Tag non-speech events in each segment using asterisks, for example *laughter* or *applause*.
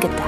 Film gedacht. Ein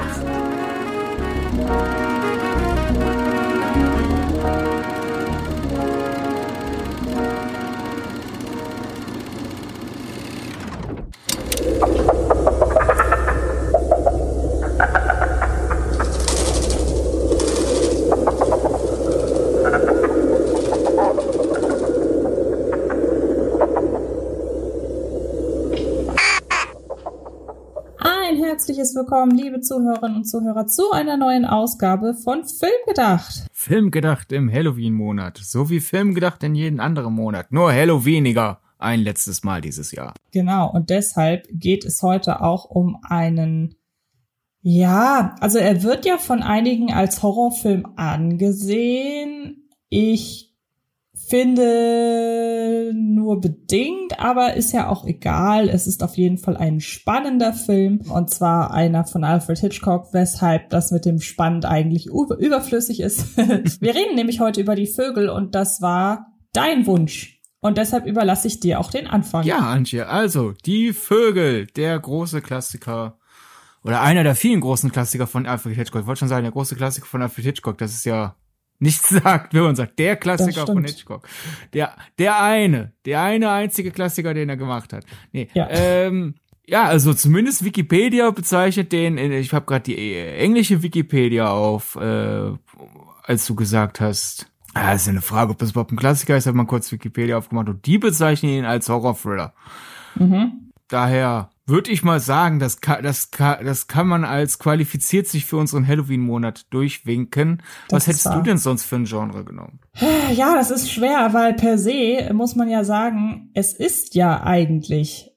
Willkommen, liebe Zuhörerinnen und Zuhörer, zu einer neuen Ausgabe von Filmgedacht. Filmgedacht im Halloween-Monat, so wie Filmgedacht in jeden anderen Monat, nur Halloweeniger. Ein letztes Mal dieses Jahr. Genau, und deshalb geht es heute auch um einen, ja, also er wird ja von einigen als Horrorfilm angesehen. Ich finde nur bedingt, aber ist ja auch egal. Es ist auf jeden Fall ein spannender Film und zwar einer von Alfred Hitchcock, weshalb das mit dem spannend eigentlich überflüssig ist. *laughs* Wir reden nämlich heute über die Vögel und das war dein Wunsch. Und deshalb überlasse ich dir auch den Anfang. Ja, Antje, also die Vögel, der große Klassiker oder einer der vielen großen Klassiker von Alfred Hitchcock. Ich wollte schon sagen, der große Klassiker von Alfred Hitchcock, das ist ja nichts *laughs* sagt, wenn man sagt, der Klassiker von Hitchcock. Der, der eine, der eine einzige Klassiker, den er gemacht hat. Nee, ja. Ähm, ja, also zumindest Wikipedia bezeichnet den, ich habe gerade die äh, englische Wikipedia auf, äh, als du gesagt hast, ja, ist ja eine Frage, ob das überhaupt ein Klassiker ist, hat man kurz Wikipedia aufgemacht und die bezeichnen ihn als Horror-Thriller. Mhm. Daher würde ich mal sagen, das kann, das kann, das kann man als qualifiziert sich für unseren Halloween-Monat durchwinken. Das Was hättest du denn sonst für ein Genre genommen? Ja, das ist schwer, weil per se muss man ja sagen, es ist ja eigentlich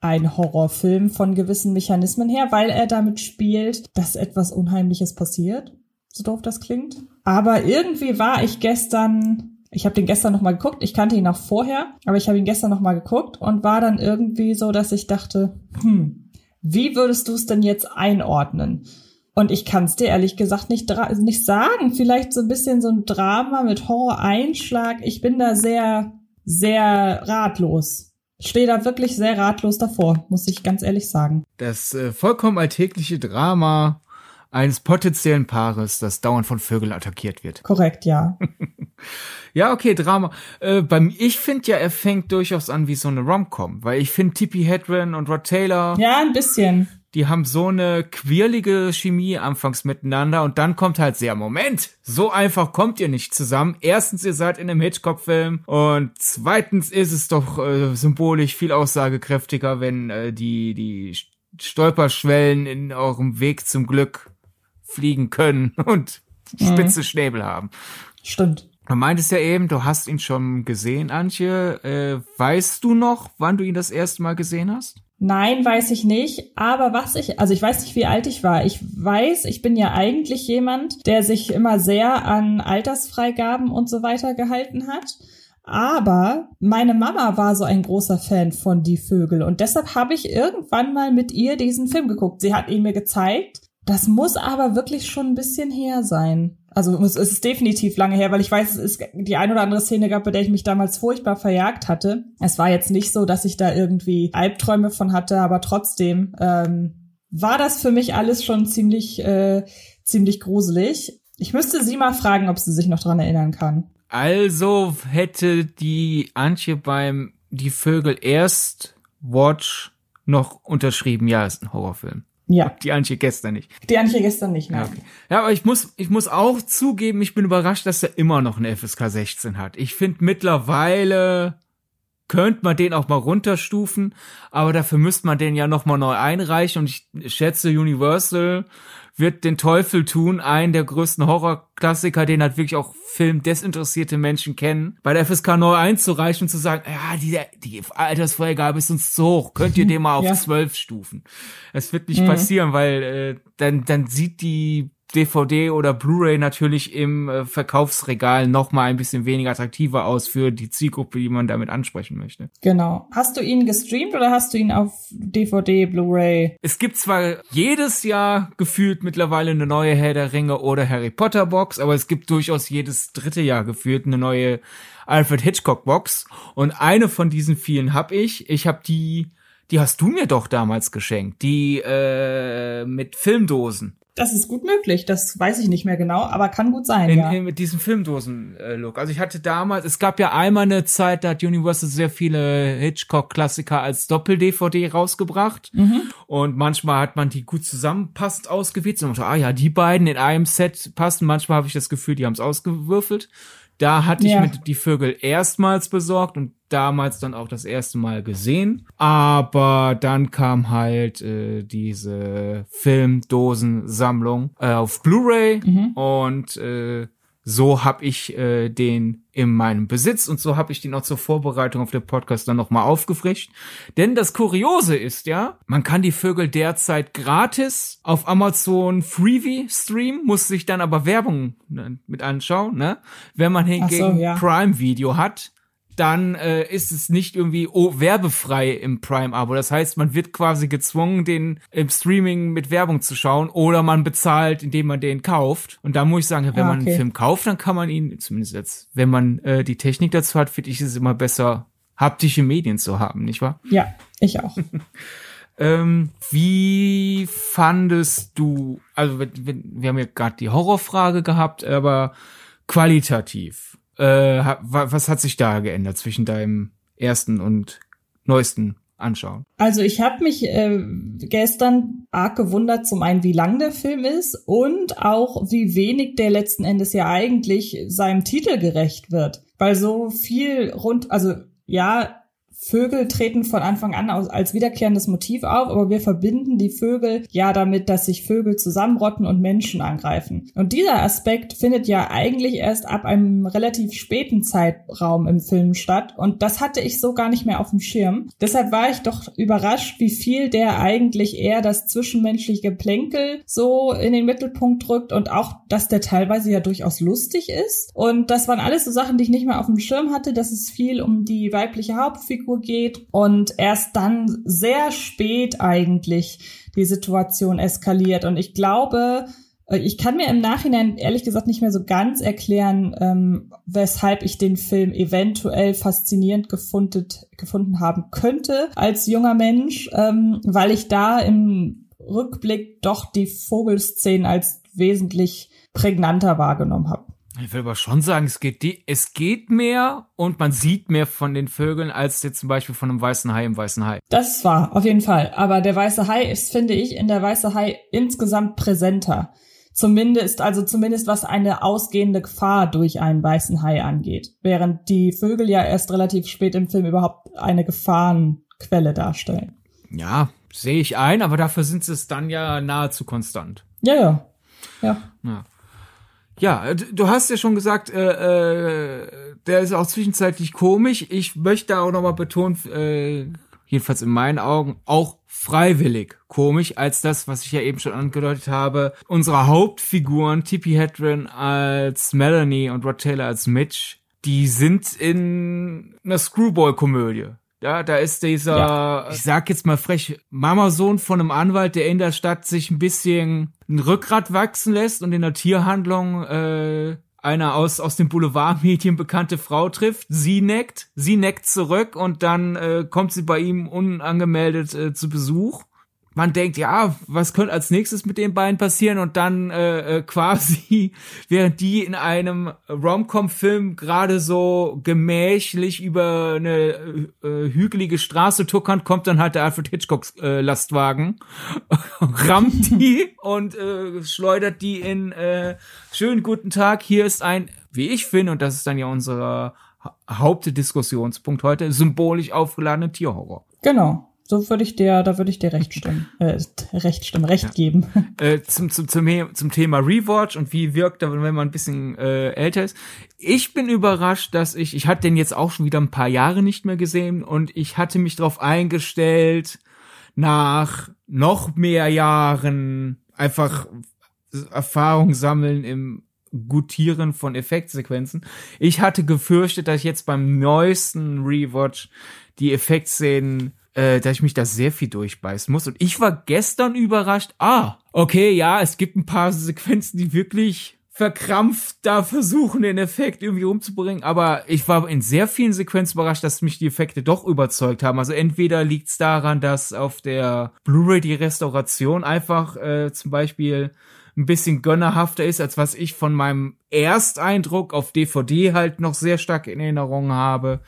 ein Horrorfilm von gewissen Mechanismen her, weil er damit spielt, dass etwas Unheimliches passiert. So doof das klingt. Aber irgendwie war ich gestern ich habe den gestern noch mal geguckt. Ich kannte ihn auch vorher, aber ich habe ihn gestern noch mal geguckt und war dann irgendwie so, dass ich dachte, hm, wie würdest du es denn jetzt einordnen? Und ich kann es dir ehrlich gesagt nicht, nicht sagen. Vielleicht so ein bisschen so ein Drama mit Horror-Einschlag. Ich bin da sehr, sehr ratlos. Stehe da wirklich sehr ratlos davor, muss ich ganz ehrlich sagen. Das äh, vollkommen alltägliche Drama eines potenziellen Paares, das dauernd von Vögeln attackiert wird. Korrekt, ja. *laughs* ja, okay, Drama. Äh, beim, ich finde ja, er fängt durchaus an wie so eine Rom-Com, weil ich finde Tippi Hedren und Rod Taylor. Ja, ein bisschen. Die haben so eine quirlige Chemie anfangs miteinander und dann kommt halt sehr, Moment, so einfach kommt ihr nicht zusammen. Erstens, ihr seid in einem Hitchcock-Film und zweitens ist es doch äh, symbolisch viel aussagekräftiger, wenn äh, die, die Stolperschwellen in eurem Weg zum Glück fliegen können *laughs* und spitze mhm. Schnäbel haben. Stimmt. Du meintest ja eben, du hast ihn schon gesehen, Antje. Äh, weißt du noch, wann du ihn das erste Mal gesehen hast? Nein, weiß ich nicht. Aber was ich, also ich weiß nicht, wie alt ich war. Ich weiß, ich bin ja eigentlich jemand, der sich immer sehr an Altersfreigaben und so weiter gehalten hat. Aber meine Mama war so ein großer Fan von Die Vögel und deshalb habe ich irgendwann mal mit ihr diesen Film geguckt. Sie hat ihn mir gezeigt das muss aber wirklich schon ein bisschen her sein. Also es ist definitiv lange her, weil ich weiß, es ist die ein oder andere Szene gab, bei der ich mich damals furchtbar verjagt hatte. Es war jetzt nicht so, dass ich da irgendwie Albträume von hatte, aber trotzdem ähm, war das für mich alles schon ziemlich, äh, ziemlich gruselig. Ich müsste sie mal fragen, ob sie sich noch dran erinnern kann. Also hätte die Antje beim Die Vögel erst Watch noch unterschrieben, ja, ist ein Horrorfilm. Ja. Die Antje gestern nicht. Die Antje gestern nicht, ne? Ja, okay. ja, aber ich muss, ich muss auch zugeben, ich bin überrascht, dass er immer noch eine FSK 16 hat. Ich finde mittlerweile könnte man den auch mal runterstufen, aber dafür müsste man den ja noch mal neu einreichen und ich schätze Universal wird den Teufel tun, einen der größten Horrorklassiker, den halt wirklich auch filmdesinteressierte Menschen kennen, bei der FSK neu einzureichen und zu sagen, ja, die, die Altersfreigabe ist uns zu hoch, könnt ihr den mal auf zwölf ja. stufen. Es wird nicht mhm. passieren, weil äh, dann, dann sieht die DVD oder Blu-ray natürlich im äh, Verkaufsregal noch mal ein bisschen weniger attraktiver aus für die Zielgruppe, die man damit ansprechen möchte. Genau. Hast du ihn gestreamt oder hast du ihn auf DVD, Blu-ray? Es gibt zwar jedes Jahr gefühlt mittlerweile eine neue Herr der Ringe oder Harry Potter Box, aber es gibt durchaus jedes dritte Jahr gefühlt eine neue Alfred Hitchcock Box und eine von diesen vielen hab ich. Ich habe die Die hast du mir doch damals geschenkt. Die äh, mit Filmdosen. Das ist gut möglich. Das weiß ich nicht mehr genau, aber kann gut sein, In, ja. in, mit diesem Filmdosen-Look. Also ich hatte damals, es gab ja einmal eine Zeit, da hat Universal sehr viele Hitchcock-Klassiker als Doppel-DVD rausgebracht. Mhm. Und manchmal hat man die gut zusammenpassend ausgewählt. Und man dachte, ah ja, die beiden in einem Set passen. Manchmal habe ich das Gefühl, die haben es ausgewürfelt. Da hatte ich Ja. mit die Vögel erstmals besorgt und damals dann auch das erste Mal gesehen. Aber dann kam halt äh, diese Filmdosensammlung äh, auf Blu-ray und äh, so habe ich äh, den in meinem Besitz und so habe ich den auch zur Vorbereitung auf den Podcast dann nochmal aufgefrischt. Denn das Kuriose ist ja, man kann die Vögel derzeit gratis auf Amazon Freebie streamen, muss sich dann aber Werbung ne, mit anschauen. Ne? Wenn man hingegen ja. Prime Video hat, dann äh, ist es nicht irgendwie oh, werbefrei im Prime-Abo. Das heißt, man wird quasi gezwungen, den im Streaming mit Werbung zu schauen oder man bezahlt, indem man den kauft. Und da muss ich sagen, wenn Ah, man okay. einen Film kauft, dann kann man ihn, zumindest jetzt, wenn man äh, die Technik dazu hat, finde ich es immer besser, haptische Medien zu haben, nicht wahr? Ja, ich auch. *laughs* Ähm, wie fandest du, also wenn, wir haben ja gerade die Horrorfrage gehabt, aber qualitativ, äh, was hat sich da geändert zwischen deinem ersten und neuesten Anschauen? Also ich habe mich äh, gestern arg gewundert, zum einen, wie lang der Film ist und auch, wie wenig der letzten Endes ja eigentlich seinem Titel gerecht wird. Weil so viel rund, also ja, Vögel treten von Anfang an als wiederkehrendes Motiv auf, aber wir verbinden die Vögel ja damit, dass sich Vögel zusammenrotten und Menschen angreifen. Und dieser Aspekt findet ja eigentlich erst ab einem relativ späten Zeitraum im Film statt und das hatte ich so gar nicht mehr auf dem Schirm. Deshalb war ich doch überrascht, wie viel der eigentlich eher das zwischenmenschliche Geplänkel so in den Mittelpunkt drückt und auch, dass der teilweise ja durchaus lustig ist. Und das waren alles so Sachen, die ich nicht mehr auf dem Schirm hatte, dass es viel um die weibliche Hauptfigur geht und erst dann sehr spät eigentlich die Situation eskaliert. Und ich glaube, äh, ich kann mir im Nachhinein ehrlich gesagt nicht mehr so ganz erklären, ähm, weshalb ich den Film eventuell faszinierend gefunden, gefunden haben könnte als junger Mensch, ähm, weil ich da im Rückblick doch die Vogelszenen als wesentlich prägnanter wahrgenommen habe. Ich will aber schon sagen, es geht, die, es geht mehr und man sieht mehr von den Vögeln als jetzt zum Beispiel von einem weißen Hai im weißen Hai. Das war auf jeden Fall. Aber der weiße Hai ist, finde ich, in der weiße Hai insgesamt präsenter. Zumindest, also zumindest was eine ausgehende Gefahr durch einen weißen Hai angeht. Während die Vögel ja erst relativ spät im Film überhaupt eine Gefahrenquelle darstellen. Ja, sehe ich ein, aber dafür sind sie es dann ja nahezu konstant. Ja, ja. Ja. Ja. Ja, d- du hast ja schon gesagt, äh, äh, der ist auch zwischenzeitlich komisch. Ich möchte auch nochmal betonen, äh, jedenfalls in meinen Augen, auch freiwillig komisch, als das, was ich ja eben schon angedeutet habe. Unsere Hauptfiguren, Tippi Hedren als Melanie und Rod Taylor als Mitch, die sind in einer Screwball-Komödie. Ja, da ist dieser, ich sag jetzt mal frech, Mama-Sohn von einem Anwalt, der in der Stadt sich ein bisschen ein Rückgrat wachsen lässt und in der Tierhandlung äh, einer aus, aus dem Boulevardmedien bekannte Frau trifft, sie neckt, sie neckt zurück und dann äh, kommt sie bei ihm unangemeldet äh, zu Besuch. Man denkt, ja, was könnte als nächstes mit den beiden passieren? Und dann äh, äh, quasi, *laughs* während die in einem Rom-Com-Film gerade so gemächlich über eine äh, hügelige Straße tuckern, kommt dann halt der Alfred Hitchcock äh, Lastwagen, *laughs* rammt die *laughs* und äh, schleudert die in äh, schönen guten Tag. Hier ist ein, wie ich finde, und das ist dann ja unser Ha- Hauptdiskussionspunkt heute, symbolisch aufgeladene Tierhorror. Genau. So würde ich dir, da würde ich dir recht stimmen. *laughs* Äh, recht stimmen, recht geben. *laughs* äh, zum, zum, zum, zum Thema Rewatch und wie wirkt er, wenn man ein bisschen äh, älter ist. Ich bin überrascht, dass ich, ich hatte den jetzt auch schon wieder ein paar Jahre nicht mehr gesehen und ich hatte mich darauf eingestellt, nach noch mehr Jahren einfach Erfahrung sammeln im Gutieren von Effektsequenzen. Ich hatte gefürchtet, dass ich jetzt beim neuesten Rewatch die Effektszenen äh, dass ich mich da sehr viel durchbeißen muss. Und ich war gestern überrascht, ah, okay, ja, es gibt ein paar Sequenzen, die wirklich verkrampft da versuchen, den Effekt irgendwie umzubringen. Aber ich war in sehr vielen Sequenzen überrascht, dass mich die Effekte doch überzeugt haben. Also entweder liegt es daran, dass auf der Blu-ray die Restauration einfach äh, zum Beispiel ein bisschen gönnerhafter ist, als was ich von meinem Ersteindruck auf DVD halt noch sehr stark in Erinnerung habe.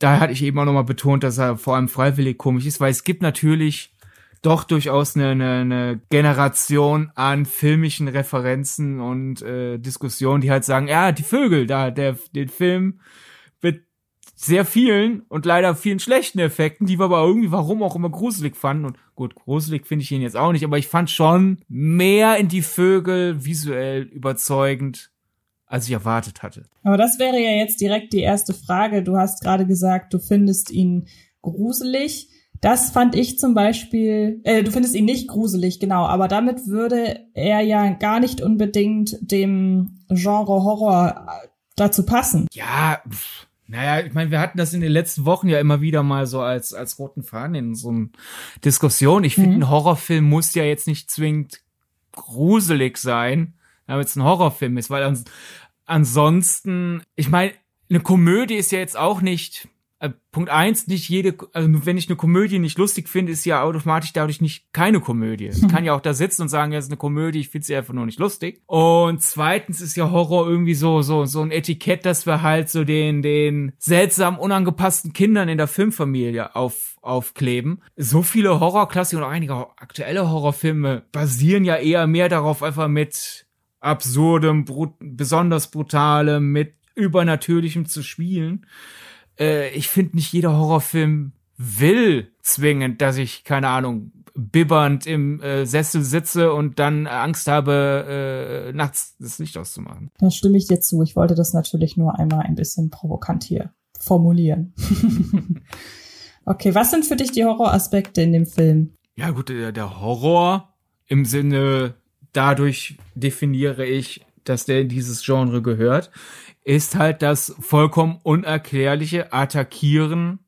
Da hatte ich eben auch nochmal betont, dass er vor allem freiwillig komisch ist, weil es gibt natürlich doch durchaus eine, eine, eine Generation an filmischen Referenzen und äh, Diskussionen, die halt sagen, ja, die Vögel, da, der, den Film mit sehr vielen und leider vielen schlechten Effekten, die wir aber irgendwie, warum auch immer, gruselig fanden. Und gut, gruselig finde ich ihn jetzt auch nicht, aber ich fand schon mehr in die Vögel visuell überzeugend, als ich erwartet hatte. Aber das wäre ja jetzt direkt die erste Frage. Du hast gerade gesagt, du findest ihn gruselig. Das fand ich zum Beispiel, äh, du findest ihn nicht gruselig, genau, aber damit würde er ja gar nicht unbedingt dem Genre Horror äh, dazu passen. Ja, pff, naja, ich meine, wir hatten das in den letzten Wochen ja immer wieder mal so als, als roten Faden in so einer Diskussion. Ich finde, mhm. ein Horrorfilm muss ja jetzt nicht zwingend gruselig sein, damit es ein Horrorfilm ist, weil ans ansonsten, ich meine, eine Komödie ist ja jetzt auch nicht äh, Punkt eins, nicht jede, also wenn ich eine Komödie nicht lustig finde, ist ja automatisch dadurch nicht keine Komödie. Ich kann ja auch da sitzen und sagen, ja, es ist eine Komödie, ich finde sie einfach nur nicht lustig. Und zweitens ist ja Horror irgendwie so, so, so ein Etikett, dass wir halt so den, den seltsam unangepassten Kindern in der Filmfamilie auf, aufkleben. So viele Horrorklassiker und auch einige aktuelle Horrorfilme basieren ja eher mehr darauf, einfach mit absurdem, brut besonders brutalem, mit übernatürlichem zu spielen äh, ich finde nicht jeder Horrorfilm will zwingend, dass ich, keine Ahnung, bibbernd im äh, Sessel sitze und dann Angst habe, äh, nachts das Licht auszumachen. Da stimme ich dir zu. Ich wollte das natürlich nur einmal ein bisschen provokant hier formulieren. *laughs* okay, was sind für dich die Horroraspekte in dem Film? Ja gut, der, der Horror im Sinne, dadurch definiere ich, dass der in dieses Genre gehört ist halt das vollkommen unerklärliche Attackieren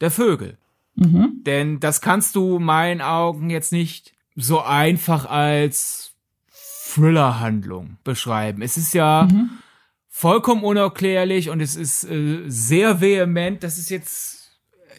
der Vögel. Mhm. Denn das kannst du meinen Augen jetzt nicht so einfach als Thriller-Handlung beschreiben. Es ist ja mhm. vollkommen unerklärlich und es ist äh, sehr vehement. Das ist jetzt,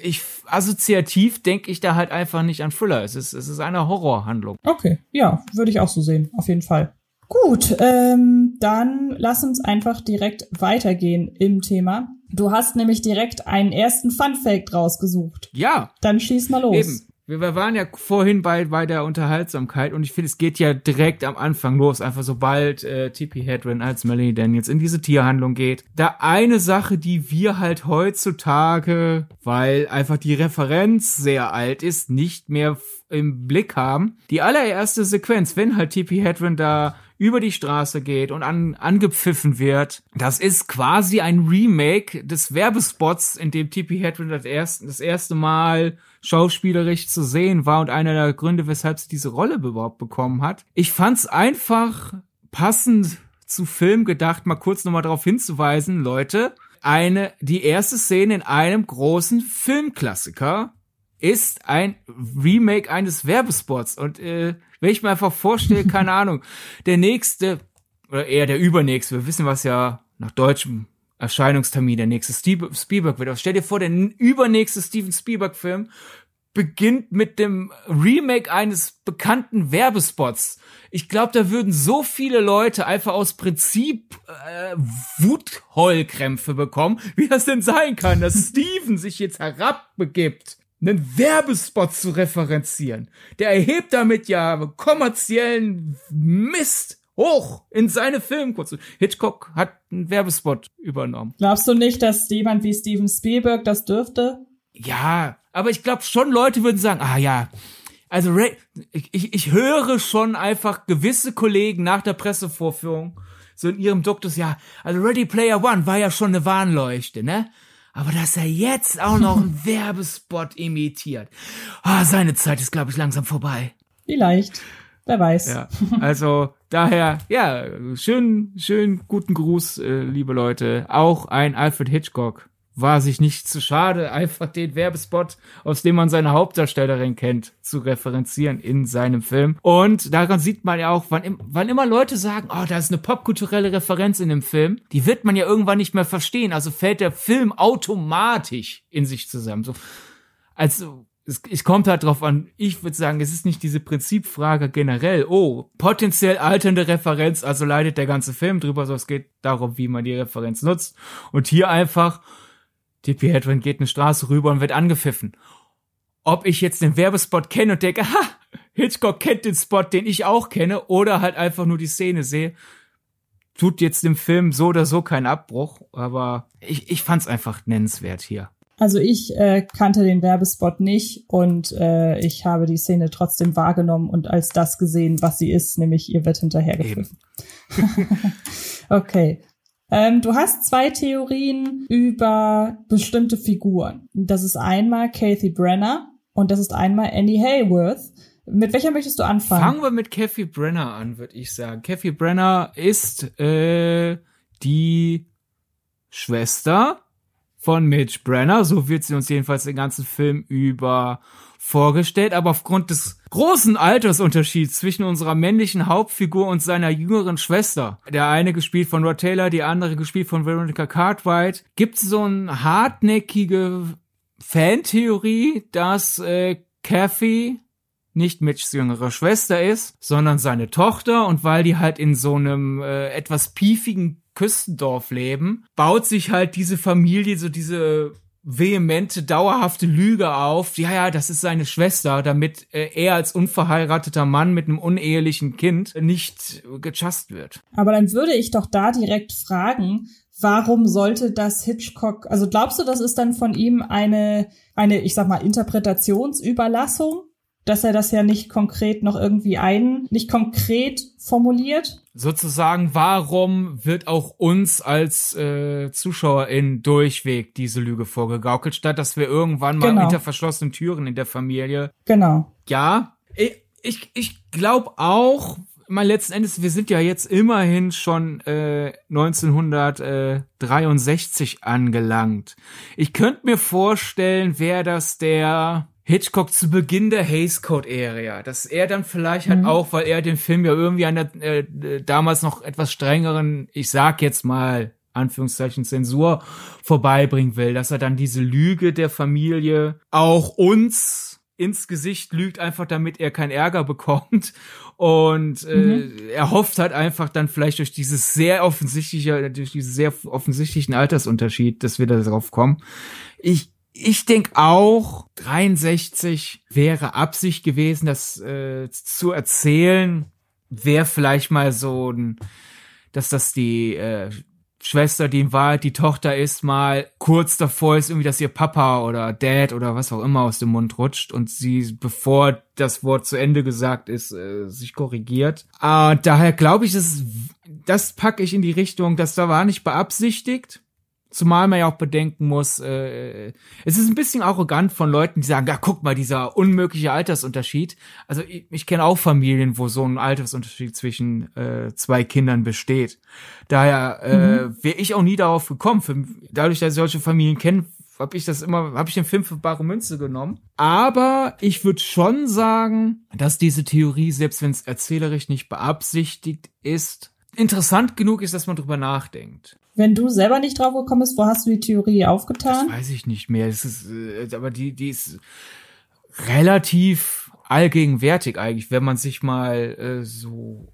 ich assoziativ denke ich da halt einfach nicht an Thriller. Es ist, es ist eine Horrorhandlung. Okay, ja, würde ich auch so sehen, auf jeden Fall. Gut, ähm, dann lass uns einfach direkt weitergehen im Thema. Du hast nämlich direkt einen ersten Fun Fact rausgesucht. Ja. Dann schieß mal los. Eben. Wir waren ja vorhin bei, bei der Unterhaltsamkeit und ich finde, es geht ja direkt am Anfang los, einfach sobald äh, T.P. Hedren als Melanie Daniels in diese Tierhandlung geht. Da eine Sache, die wir halt heutzutage, weil einfach die Referenz sehr alt ist, nicht mehr im Blick haben. Die allererste Sequenz, wenn halt T.P. Hedren da über die Straße geht und an, angepfiffen wird. Das ist quasi ein Remake des Werbespots, in dem T.P. Hedren das, erst, das erste Mal schauspielerisch zu sehen war und einer der Gründe, weshalb sie diese Rolle überhaupt bekommen hat. Ich fand's einfach passend zu Film gedacht, mal kurz nochmal darauf hinzuweisen, Leute, eine, die erste Szene in einem großen Filmklassiker ist ein Remake eines Werbespots und äh, wenn ich mir einfach vorstelle, *laughs* keine Ahnung, der nächste, oder eher der übernächste, wir wissen, was ja nach deutschem Erscheinungstermin der nächste Spielberg wird. Aber stell dir vor, der übernächste Steven Spielberg-Film beginnt mit dem Remake eines bekannten Werbespots. Ich glaube, da würden so viele Leute einfach aus Prinzip äh, Wutheulkrämpfe bekommen, wie das denn sein kann, dass *laughs* Steven sich jetzt herabbegibt einen Werbespot zu referenzieren. Der erhebt damit ja kommerziellen Mist hoch in seine Filmkurse. Hitchcock hat einen Werbespot übernommen. Glaubst du nicht, dass jemand wie Steven Spielberg das dürfte? Ja, aber ich glaube schon Leute würden sagen, ah ja, also ich, ich höre schon einfach gewisse Kollegen nach der Pressevorführung so in ihrem Duktus, ja, also Ready Player One war ja schon eine Warnleuchte, ne? Aber dass er jetzt auch noch einen *laughs* Werbespot imitiert. Ah, seine Zeit ist, glaube ich, langsam vorbei. Vielleicht. Wer weiß. Ja, also daher, ja, schön, schön guten Gruß, äh, liebe Leute. Auch ein Alfred Hitchcock war sich nicht zu schade, einfach den Werbespot, aus dem man seine Hauptdarstellerin kennt, zu referenzieren in seinem Film. Und daran sieht man ja auch, wann, wann immer Leute sagen, oh, da ist eine popkulturelle Referenz in dem Film, die wird man ja irgendwann nicht mehr verstehen. Also fällt der Film automatisch in sich zusammen. So, also es, es kommt halt drauf an, ich würde sagen, es ist nicht diese Prinzipfrage generell, oh, potenziell alternde Referenz, also leidet der ganze Film drüber, so es geht darum, wie man die Referenz nutzt. Und hier einfach, Tippi Hedren geht eine Straße rüber und wird angepfiffen. Ob ich jetzt den Werbespot kenne und denke, *laughs* ha, Hitchcock kennt den Spot, den ich auch kenne, oder halt einfach nur die Szene sehe, tut jetzt dem Film so oder so keinen Abbruch, aber ich, ich fand's einfach nennenswert hier. Also ich äh, kannte den Werbespot nicht und äh, ich habe die Szene trotzdem wahrgenommen und als das gesehen, was sie ist, nämlich ihr wird hinterhergepfiffen. *laughs* okay. Ähm, du hast zwei Theorien über bestimmte Figuren. Das ist einmal Kathy Brenner und das ist einmal Annie Hayworth. Mit welcher möchtest du anfangen? Fangen wir mit Kathy Brenner an, würde ich sagen. Kathy Brenner ist äh, die Schwester von Mitch Brenner. So wird sie uns jedenfalls den ganzen Film über vorgestellt. Aber aufgrund des großen Altersunterschieds zwischen unserer männlichen Hauptfigur und seiner jüngeren Schwester, der eine gespielt von Rod Taylor, die andere gespielt von Veronica Cartwright, gibt es so eine hartnäckige Fantheorie, dass äh, Kathy nicht Mitchs jüngere Schwester ist, sondern seine Tochter? Und weil die halt in so einem äh, etwas piefigen Küstendorf leben, baut sich halt diese Familie so diese vehemente, dauerhafte Lüge auf. Ja, ja, das ist seine Schwester, damit äh, er als unverheirateter Mann mit einem unehelichen Kind nicht gechast wird. Aber dann würde ich doch da direkt fragen, warum sollte das Hitchcock, also glaubst du, das ist dann von ihm eine, eine, ich sag mal, Interpretationsüberlassung? Dass er das ja nicht konkret noch irgendwie ein, nicht konkret formuliert. Sozusagen, warum wird auch uns als äh, ZuschauerInnen durchweg diese Lüge vorgegaukelt, statt dass wir irgendwann mal genau. hinter verschlossenen Türen in der Familie. Genau. Ja, ich, ich, ich glaube auch, mal letzten Endes, wir sind ja jetzt immerhin schon äh, 1963 angelangt. Ich könnte mir vorstellen, wäre das der Hitchcock zu Beginn der Haze Code Area, dass er dann vielleicht halt mhm. halt auch, weil er den Film ja irgendwie an der äh, damals noch etwas strengeren, ich sag jetzt mal Anführungszeichen Zensur vorbeibringen will, dass er dann diese Lüge der Familie auch uns ins Gesicht lügt, einfach damit er keinen Ärger bekommt. Und äh, mhm. er hofft halt einfach dann vielleicht durch dieses sehr offensichtliche, durch diesen sehr offensichtlichen Altersunterschied, dass wir da drauf kommen. Ich, ich denke auch, 63 wäre Absicht gewesen, das äh, zu erzählen. Wäre vielleicht mal so ein, dass das die äh, Schwester, die in Wahrheit die Tochter ist, mal kurz davor ist, irgendwie, dass ihr Papa oder Dad oder was auch immer aus dem Mund rutscht und sie, bevor das Wort zu Ende gesagt ist, äh, sich korrigiert. Äh, daher glaube ich, das, das packe ich in die Richtung, dass da war nicht beabsichtigt. Zumal man ja auch bedenken muss, äh, es ist ein bisschen arrogant von Leuten, die sagen, ja, guck mal, dieser unmögliche Altersunterschied. Also ich, ich kenne auch Familien, wo so ein Altersunterschied zwischen äh, zwei Kindern besteht. Daher äh, mhm. wäre ich auch nie darauf gekommen. Für, dadurch, dass ich solche Familien kenne, habe ich das immer, habe ich den Film für bare Münze genommen. Aber ich würde schon sagen, dass diese Theorie, selbst wenn es erzählerisch nicht beabsichtigt ist, interessant genug ist, dass man drüber nachdenkt. Wenn du selber nicht drauf gekommen bist, wo hast du die Theorie aufgetan? Das weiß ich nicht mehr. Es ist, äh, aber die, die ist relativ allgegenwärtig eigentlich, wenn man sich mal äh, so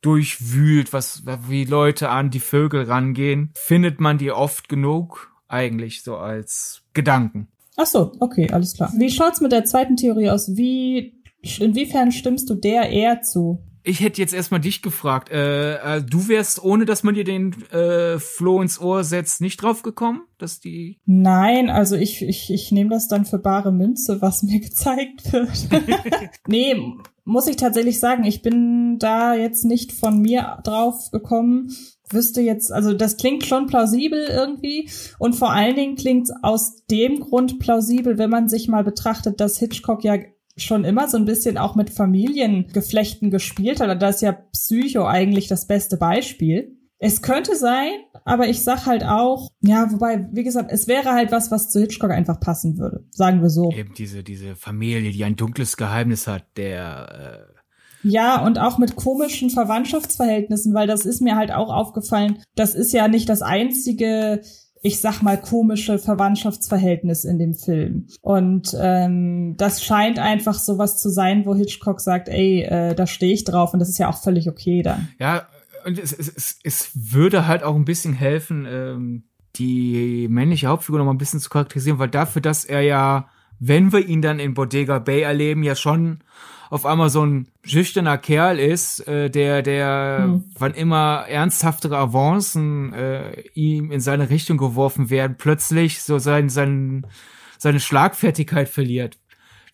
durchwühlt, was wie Leute an die Vögel rangehen, findet man die oft genug eigentlich so als Gedanken. Ach so, okay, alles klar. Wie schaut's mit der zweiten Theorie aus? Wie inwiefern stimmst du der eher zu? Ich hätte jetzt erstmal dich gefragt. Äh, äh, du wärst, ohne dass man dir den äh, Floh ins Ohr setzt, nicht drauf gekommen, dass die. Nein, also ich, ich, ich nehme das dann für bare Münze, was mir *laughs* gezeigt wird. *laughs* nee, muss ich tatsächlich sagen, ich bin da jetzt nicht von mir drauf gekommen. Wüsste jetzt, also das klingt schon plausibel irgendwie. Und vor allen Dingen klingt aus dem Grund plausibel, wenn man sich mal betrachtet, dass Hitchcock ja schon immer so ein bisschen auch mit Familiengeflechten gespielt hat. Da ist ja Psycho eigentlich das beste Beispiel. Es könnte sein, aber ich sag halt auch, ja, wobei, wie gesagt, es wäre halt was, was zu Hitchcock einfach passen würde. Sagen wir so. Eben diese, diese Familie, die ein dunkles Geheimnis hat, der, äh ja, und auch mit komischen Verwandtschaftsverhältnissen, weil das ist mir halt auch aufgefallen. Das ist ja nicht das einzige ich sag mal, komische Verwandtschaftsverhältnis in dem Film. Und ähm, das scheint einfach sowas zu sein, wo Hitchcock sagt, ey, äh, da stehe ich drauf und das ist ja auch völlig okay dann. Ja, und es, es, es würde halt auch ein bisschen helfen, ähm, die männliche Hauptfigur noch mal ein bisschen zu charakterisieren, weil dafür, dass er ja, wenn wir ihn dann in Bodega Bay erleben, ja schon auf einmal so ein schüchterner Kerl ist, äh, der, der hm. wann immer ernsthaftere Avancen äh, ihm in seine Richtung geworfen werden, plötzlich so sein, sein, seine Schlagfertigkeit verliert.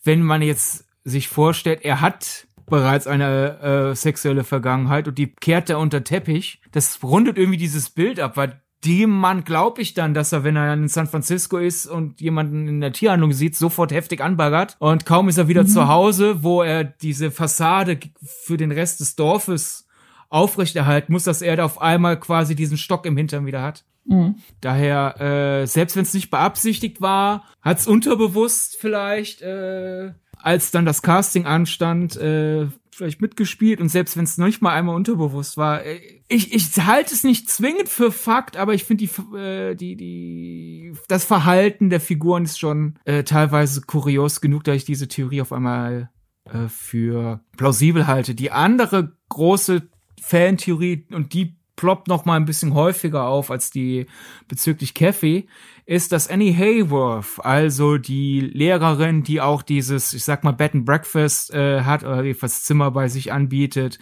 Wenn man jetzt sich vorstellt, er hat bereits eine äh, sexuelle Vergangenheit und die kehrt er unter Teppich. Das rundet irgendwie dieses Bild ab, weil dem Mann glaube ich dann, dass er, wenn er in San Francisco ist und jemanden in der Tierhandlung sieht, sofort heftig anbaggert. Und kaum ist er wieder mhm. zu Hause, wo er diese Fassade für den Rest des Dorfes aufrechterhalten muss, dass er da auf einmal quasi diesen Stock im Hintern wieder hat. Mhm. Daher, äh, selbst wenn es nicht beabsichtigt war, hat es unterbewusst vielleicht äh, als dann das Casting anstand, äh, vielleicht mitgespielt und selbst wenn es noch nicht mal einmal unterbewusst war, äh, ich, ich halte es nicht zwingend für Fakt, aber ich finde die, äh, die, die, das Verhalten der Figuren ist schon äh, teilweise kurios genug, da ich diese Theorie auf einmal äh, für plausibel halte. Die andere große Fantheorie und die ploppt noch mal ein bisschen häufiger auf als die bezüglich Kathy, ist, dass Annie Hayworth, also die Lehrerin, die auch dieses, ich sag mal, Bed and Breakfast äh, hat oder jedenfalls Zimmer bei sich anbietet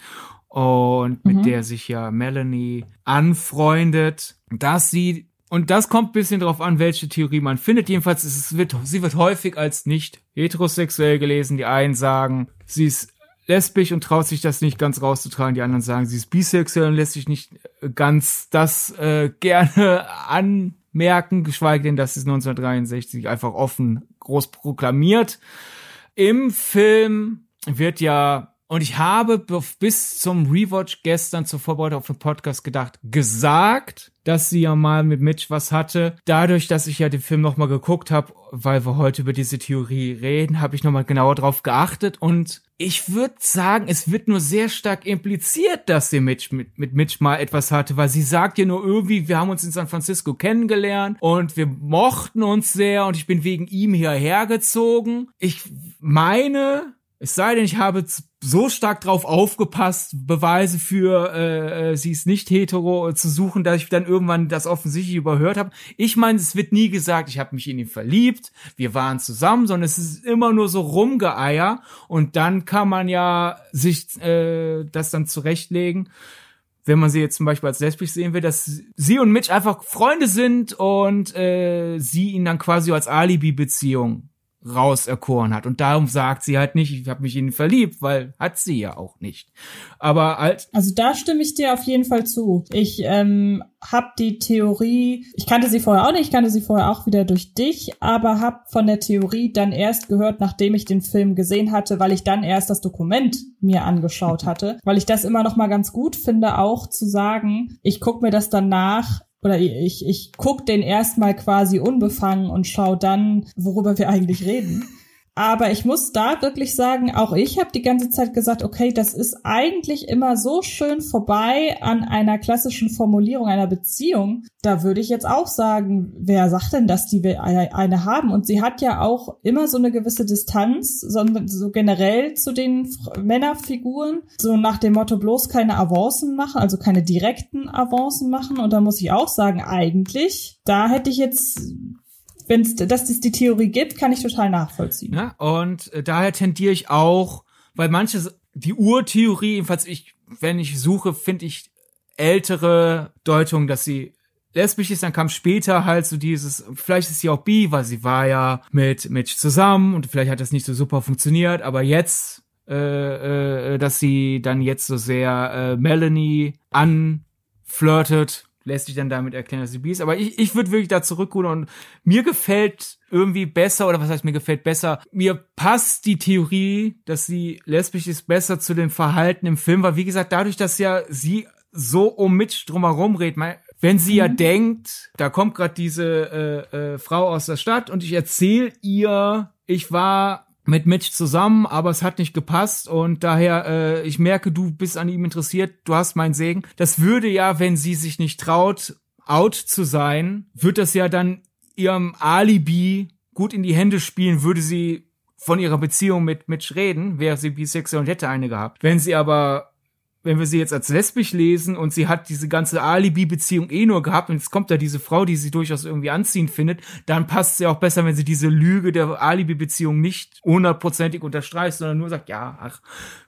und mit mhm. der sich ja Melanie anfreundet, dass sie und das kommt ein bisschen darauf an, welche Theorie man findet. Jedenfalls es wird, sie wird häufig als nicht heterosexuell gelesen. Die einen sagen, sie ist lesbisch und traut sich das nicht ganz rauszutragen. Die anderen sagen, sie ist bisexuell und lässt sich nicht ganz das äh, gerne *laughs* anmerken, geschweige denn, dass es 1963 einfach offen groß proklamiert. Im Film wird ja und ich habe bis zum Rewatch gestern zur Vorbereitung auf den Podcast gedacht, gesagt, dass sie ja mal mit Mitch was hatte. Dadurch, dass ich ja den Film nochmal geguckt habe, weil wir heute über diese Theorie reden, habe ich nochmal genauer drauf geachtet. Und ich würde sagen, es wird nur sehr stark impliziert, dass sie Mitch mit, mit Mitch mal etwas hatte, weil sie sagt ja nur irgendwie, wir haben uns in San Francisco kennengelernt und wir mochten uns sehr und ich bin wegen ihm hierher gezogen. Ich meine, es sei denn, ich habe so stark drauf aufgepasst, Beweise für äh, äh, sie ist nicht hetero zu suchen, dass ich dann irgendwann das offensichtlich überhört habe. Ich meine, es wird nie gesagt, ich habe mich in ihn verliebt, wir waren zusammen, sondern es ist immer nur so rumgeeier und dann kann man ja sich äh, das dann zurechtlegen wenn man sie jetzt zum Beispiel als lesbisch sehen will, dass sie und Mitch einfach Freunde sind und äh, sie ihn dann quasi als Alibi-Beziehung rauserkoren hat. Und darum sagt sie halt nicht, ich habe mich in ihn verliebt, weil hat sie ja auch nicht. Aber halt. Also da stimme ich dir auf jeden Fall zu. Ich ähm, habe die Theorie, ich kannte sie vorher auch nicht, ich kannte sie vorher auch wieder durch dich, aber habe von der Theorie dann erst gehört, nachdem ich den Film gesehen hatte, weil ich dann erst das Dokument mir angeschaut hatte, weil ich das immer noch mal ganz gut finde, auch zu sagen, ich gucke mir das danach oder ich, ich guck den erstmal quasi unbefangen und schau dann, worüber wir eigentlich reden. Aber ich muss da wirklich sagen, auch ich habe die ganze Zeit gesagt, okay, das ist eigentlich immer so schön vorbei an einer klassischen Formulierung einer Beziehung. Da würde ich jetzt auch sagen, wer sagt denn, dass die eine haben? Und sie hat ja auch immer so eine gewisse Distanz, so, so generell zu den Männerfiguren, so nach dem Motto bloß keine Avancen machen, also keine direkten Avancen machen. Und da muss ich auch sagen, eigentlich, da hätte ich jetzt wenn dass es die Theorie gibt, kann ich total nachvollziehen. Ja, und äh, daher tendiere ich auch, weil manche, die Urtheorie, jedenfalls ich, wenn ich suche, finde ich ältere Deutungen, dass sie lesbisch ist, dann kam später halt so dieses, vielleicht ist sie auch bi, weil sie war ja mit Mitch zusammen und vielleicht hat das nicht so super funktioniert, aber jetzt, äh, äh, dass sie dann jetzt so sehr äh, Melanie anflirtet, lässt sich dann damit erklären, dass sie bi ist. Aber ich, ich würde wirklich da zurückrudern und mir gefällt irgendwie besser, oder was heißt mir gefällt besser, mir passt die Theorie, dass sie lesbisch ist, besser zu dem Verhalten im Film, weil wie gesagt, dadurch, dass ja sie so um Mitch drumherum redet. Wenn sie mhm. ja denkt, da kommt gerade diese äh, äh, Frau aus der Stadt und ich erzähle ihr, ich war mit Mitch zusammen, aber es hat nicht gepasst und daher, äh, ich merke, du bist an ihm interessiert, du hast meinen Segen. Das würde ja, wenn sie sich nicht traut, out zu sein, wird das ja dann ihrem Alibi gut in die Hände spielen, würde sie von ihrer Beziehung mit Mitch reden, wäre sie bisexuell und hätte eine gehabt. Wenn sie aber wenn wir sie jetzt als lesbisch lesen und sie hat diese ganze Alibi-Beziehung eh nur gehabt und jetzt kommt da diese Frau, die sie durchaus irgendwie anziehend findet, dann passt ja auch besser, wenn sie diese Lüge der Alibi-Beziehung nicht hundertprozentig unterstreicht, sondern nur sagt, ja, ach,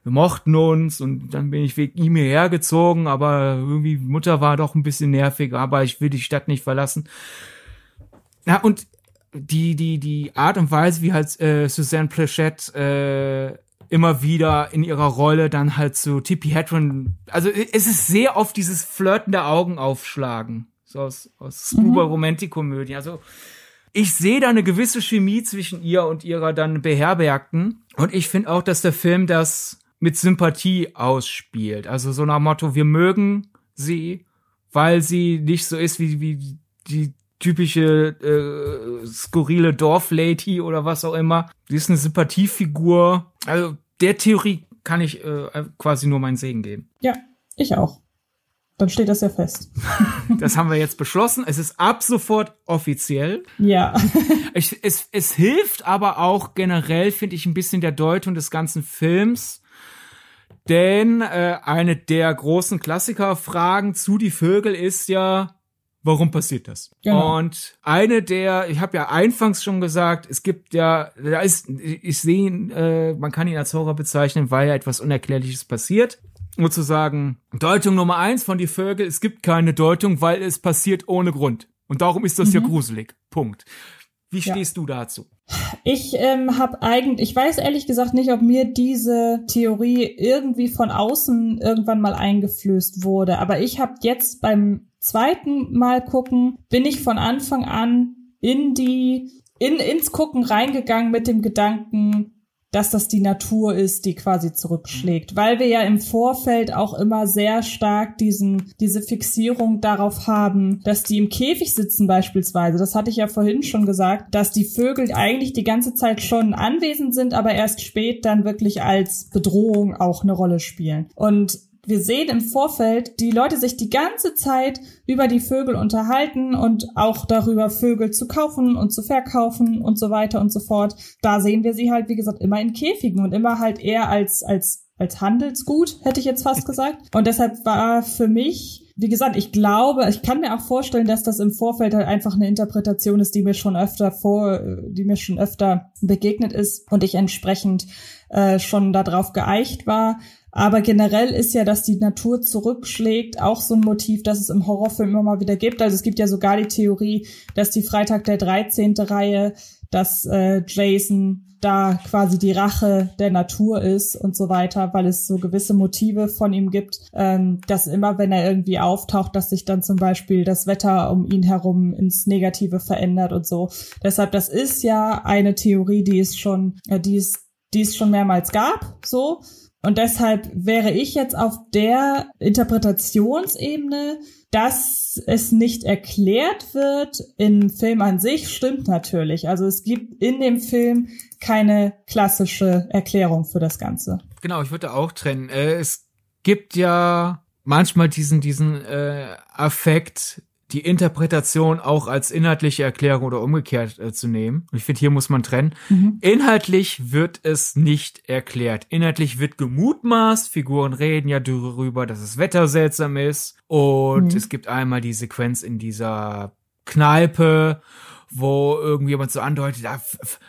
wir mochten uns und dann bin ich wegen ihm hierher gezogen, aber irgendwie Mutter war doch ein bisschen nervig, aber ich will die Stadt nicht verlassen. Ja, und die, die, die Art und Weise, wie halt äh, Suzanne Plachette äh, immer wieder in ihrer Rolle dann halt so Tippi Hedren. Also es ist sehr oft dieses flirtende Augen aufschlagen. So aus, aus mhm. Romantik-Komödien. Also ich sehe da eine gewisse Chemie zwischen ihr und ihrer dann Beherbergten. Und ich finde auch, dass der Film das mit Sympathie ausspielt. Also so nach Motto, wir mögen sie, weil sie nicht so ist wie, wie die typische äh, skurrile Dorflady oder was auch immer. Sie ist eine Sympathiefigur. Also der Theorie kann ich äh, quasi nur meinen Segen geben. Ja, ich auch. Dann steht das ja fest. *laughs* das haben wir jetzt beschlossen. Es ist ab sofort offiziell. Ja. *laughs* ich, es, es hilft aber auch generell, finde ich, ein bisschen der Deutung des ganzen Films. Denn äh, eine der großen Klassikerfragen zu die Vögel ist ja, warum passiert das? Genau. Und eine der, ich habe ja anfangs schon gesagt, es gibt ja, da ist, ich sehe ihn, äh, man kann ihn als Horror bezeichnen, weil ja etwas Unerklärliches passiert. Nur zu sagen, Deutung Nummer eins von die Vögel, es gibt keine Deutung, weil es passiert ohne Grund. Und darum ist das mhm. ja gruselig. Punkt. Wie stehst ja. du dazu? Ich ähm, habe eigentlich, ich weiß ehrlich gesagt nicht, ob mir diese Theorie irgendwie von außen irgendwann mal eingeflößt wurde. Aber ich habe jetzt beim zweiten Mal gucken, bin ich von Anfang an in die, in, ins Gucken reingegangen mit dem Gedanken, dass das die Natur ist, die quasi zurückschlägt, weil wir ja im Vorfeld auch immer sehr stark diesen diese Fixierung darauf haben, dass die im Käfig sitzen beispielsweise. Das hatte ich ja vorhin schon gesagt, dass die Vögel eigentlich die ganze Zeit schon anwesend sind, aber erst spät dann wirklich als Bedrohung auch eine Rolle spielen. Und wir sehen im Vorfeld, die Leute sich die ganze Zeit über die Vögel unterhalten und auch darüber, Vögel zu kaufen und zu verkaufen und so weiter und so fort. Da sehen wir sie halt, wie gesagt, immer in Käfigen und immer halt eher als, als als Handelsgut, hätte ich jetzt fast *laughs* gesagt. Und deshalb war für mich, wie gesagt, ich glaube, ich kann mir auch vorstellen, dass das im Vorfeld halt einfach eine Interpretation ist, die mir schon öfter vor, die mir schon öfter begegnet ist und ich entsprechend äh, schon darauf geeicht war. Aber generell ist ja, dass die Natur zurückschlägt, auch so ein Motiv, das es im Horrorfilm immer mal wieder gibt. Also es gibt ja sogar die Theorie, dass die Freitag der 13. Reihe, dass äh, Jason da quasi die Rache der Natur ist und so weiter, weil es so gewisse Motive von ihm gibt, ähm, dass immer, wenn er irgendwie auftaucht, dass sich dann zum Beispiel das Wetter um ihn herum ins Negative verändert und so. Deshalb, das ist ja eine Theorie, die es schon, äh, die es, die es schon mehrmals gab, so. Und deshalb wäre ich jetzt auf der Interpretationsebene, dass es nicht erklärt wird im Film an sich, stimmt natürlich. Also es gibt in dem Film keine klassische Erklärung für das Ganze. Genau, ich würde auch trennen. Äh, es gibt ja manchmal diesen, diesen äh, Affekt, die Interpretation auch als inhaltliche Erklärung oder umgekehrt äh, zu nehmen. Ich finde, hier muss man trennen. Mhm. Inhaltlich wird es nicht erklärt. Inhaltlich wird gemutmaßt. Figuren reden ja darüber, dass das Wetter seltsam ist. Und mhm. es gibt einmal die Sequenz in dieser Kneipe, wo irgendjemand so andeutet, ja,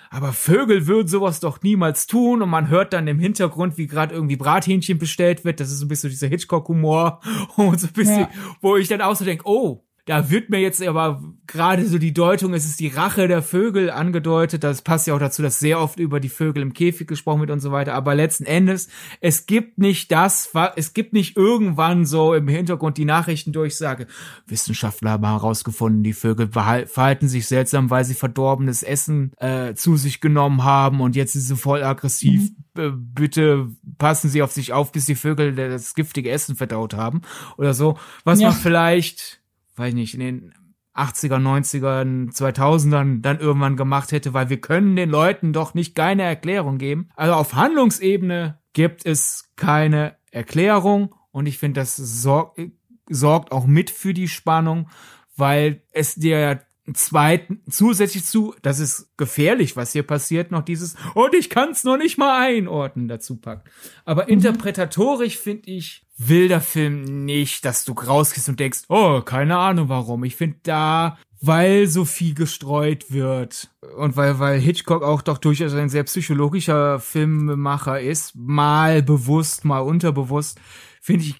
aber Vögel würden sowas doch niemals tun und man hört dann im Hintergrund, wie gerade irgendwie Brathähnchen bestellt wird, das ist so ein bisschen dieser Hitchcock-Humor *laughs* und so ein bisschen, ja. wo ich dann auch so denke, oh, da wird mir jetzt aber gerade so die Deutung, es ist die Rache der Vögel angedeutet. Das passt ja auch dazu, dass sehr oft über die Vögel im Käfig gesprochen wird und so weiter. Aber letzten Endes, es gibt nicht das, es gibt nicht irgendwann so im Hintergrund die Nachrichtendurchsage. Wissenschaftler haben herausgefunden, die Vögel verhalten sich seltsam, weil sie verdorbenes Essen äh, zu sich genommen haben und jetzt sind sie voll aggressiv. Mhm bitte passen Sie auf sich auf, bis die Vögel das giftige Essen verdaut haben oder so. Was ja. man vielleicht, weiß nicht, in den 80er, 90ern, 2000ern dann irgendwann gemacht hätte, weil wir können den Leuten doch nicht keine Erklärung geben. Also auf Handlungsebene gibt es keine Erklärung und ich finde, das sorgt, sorgt auch mit für die Spannung, weil es dir zweiten zusätzlich zu, das ist gefährlich, was hier passiert, noch dieses und ich kann es noch nicht mal einordnen dazu packt. Aber mhm. interpretatorisch finde ich will der Film nicht, dass du rausgehst und denkst, oh, keine Ahnung warum. Ich finde da weil so viel gestreut wird und weil weil Hitchcock auch doch durchaus ein sehr psychologischer Filmemacher ist, mal bewusst, mal unterbewusst, finde ich,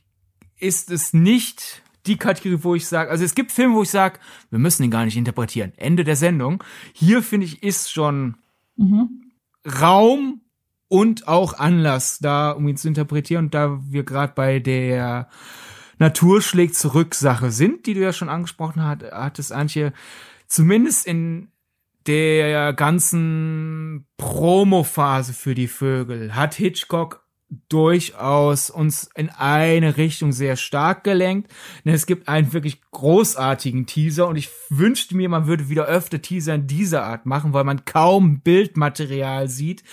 ist es nicht die Kategorie, wo ich sage, also es gibt Filme, wo ich sage, wir müssen ihn gar nicht interpretieren. Ende der Sendung. Hier finde ich ist schon mhm. Raum und auch Anlass da, um ihn zu interpretieren. Und da wir gerade bei der Natur schlägt zurück Sache sind, die du ja schon angesprochen hat, hattest, Antje, zumindest in der ganzen Promo-Phase für die Vögel hat Hitchcock durchaus uns in eine Richtung sehr stark gelenkt. Es gibt einen wirklich großartigen Teaser und ich wünschte mir, man würde wieder öfter Teaser in dieser Art machen, weil man kaum Bildmaterial sieht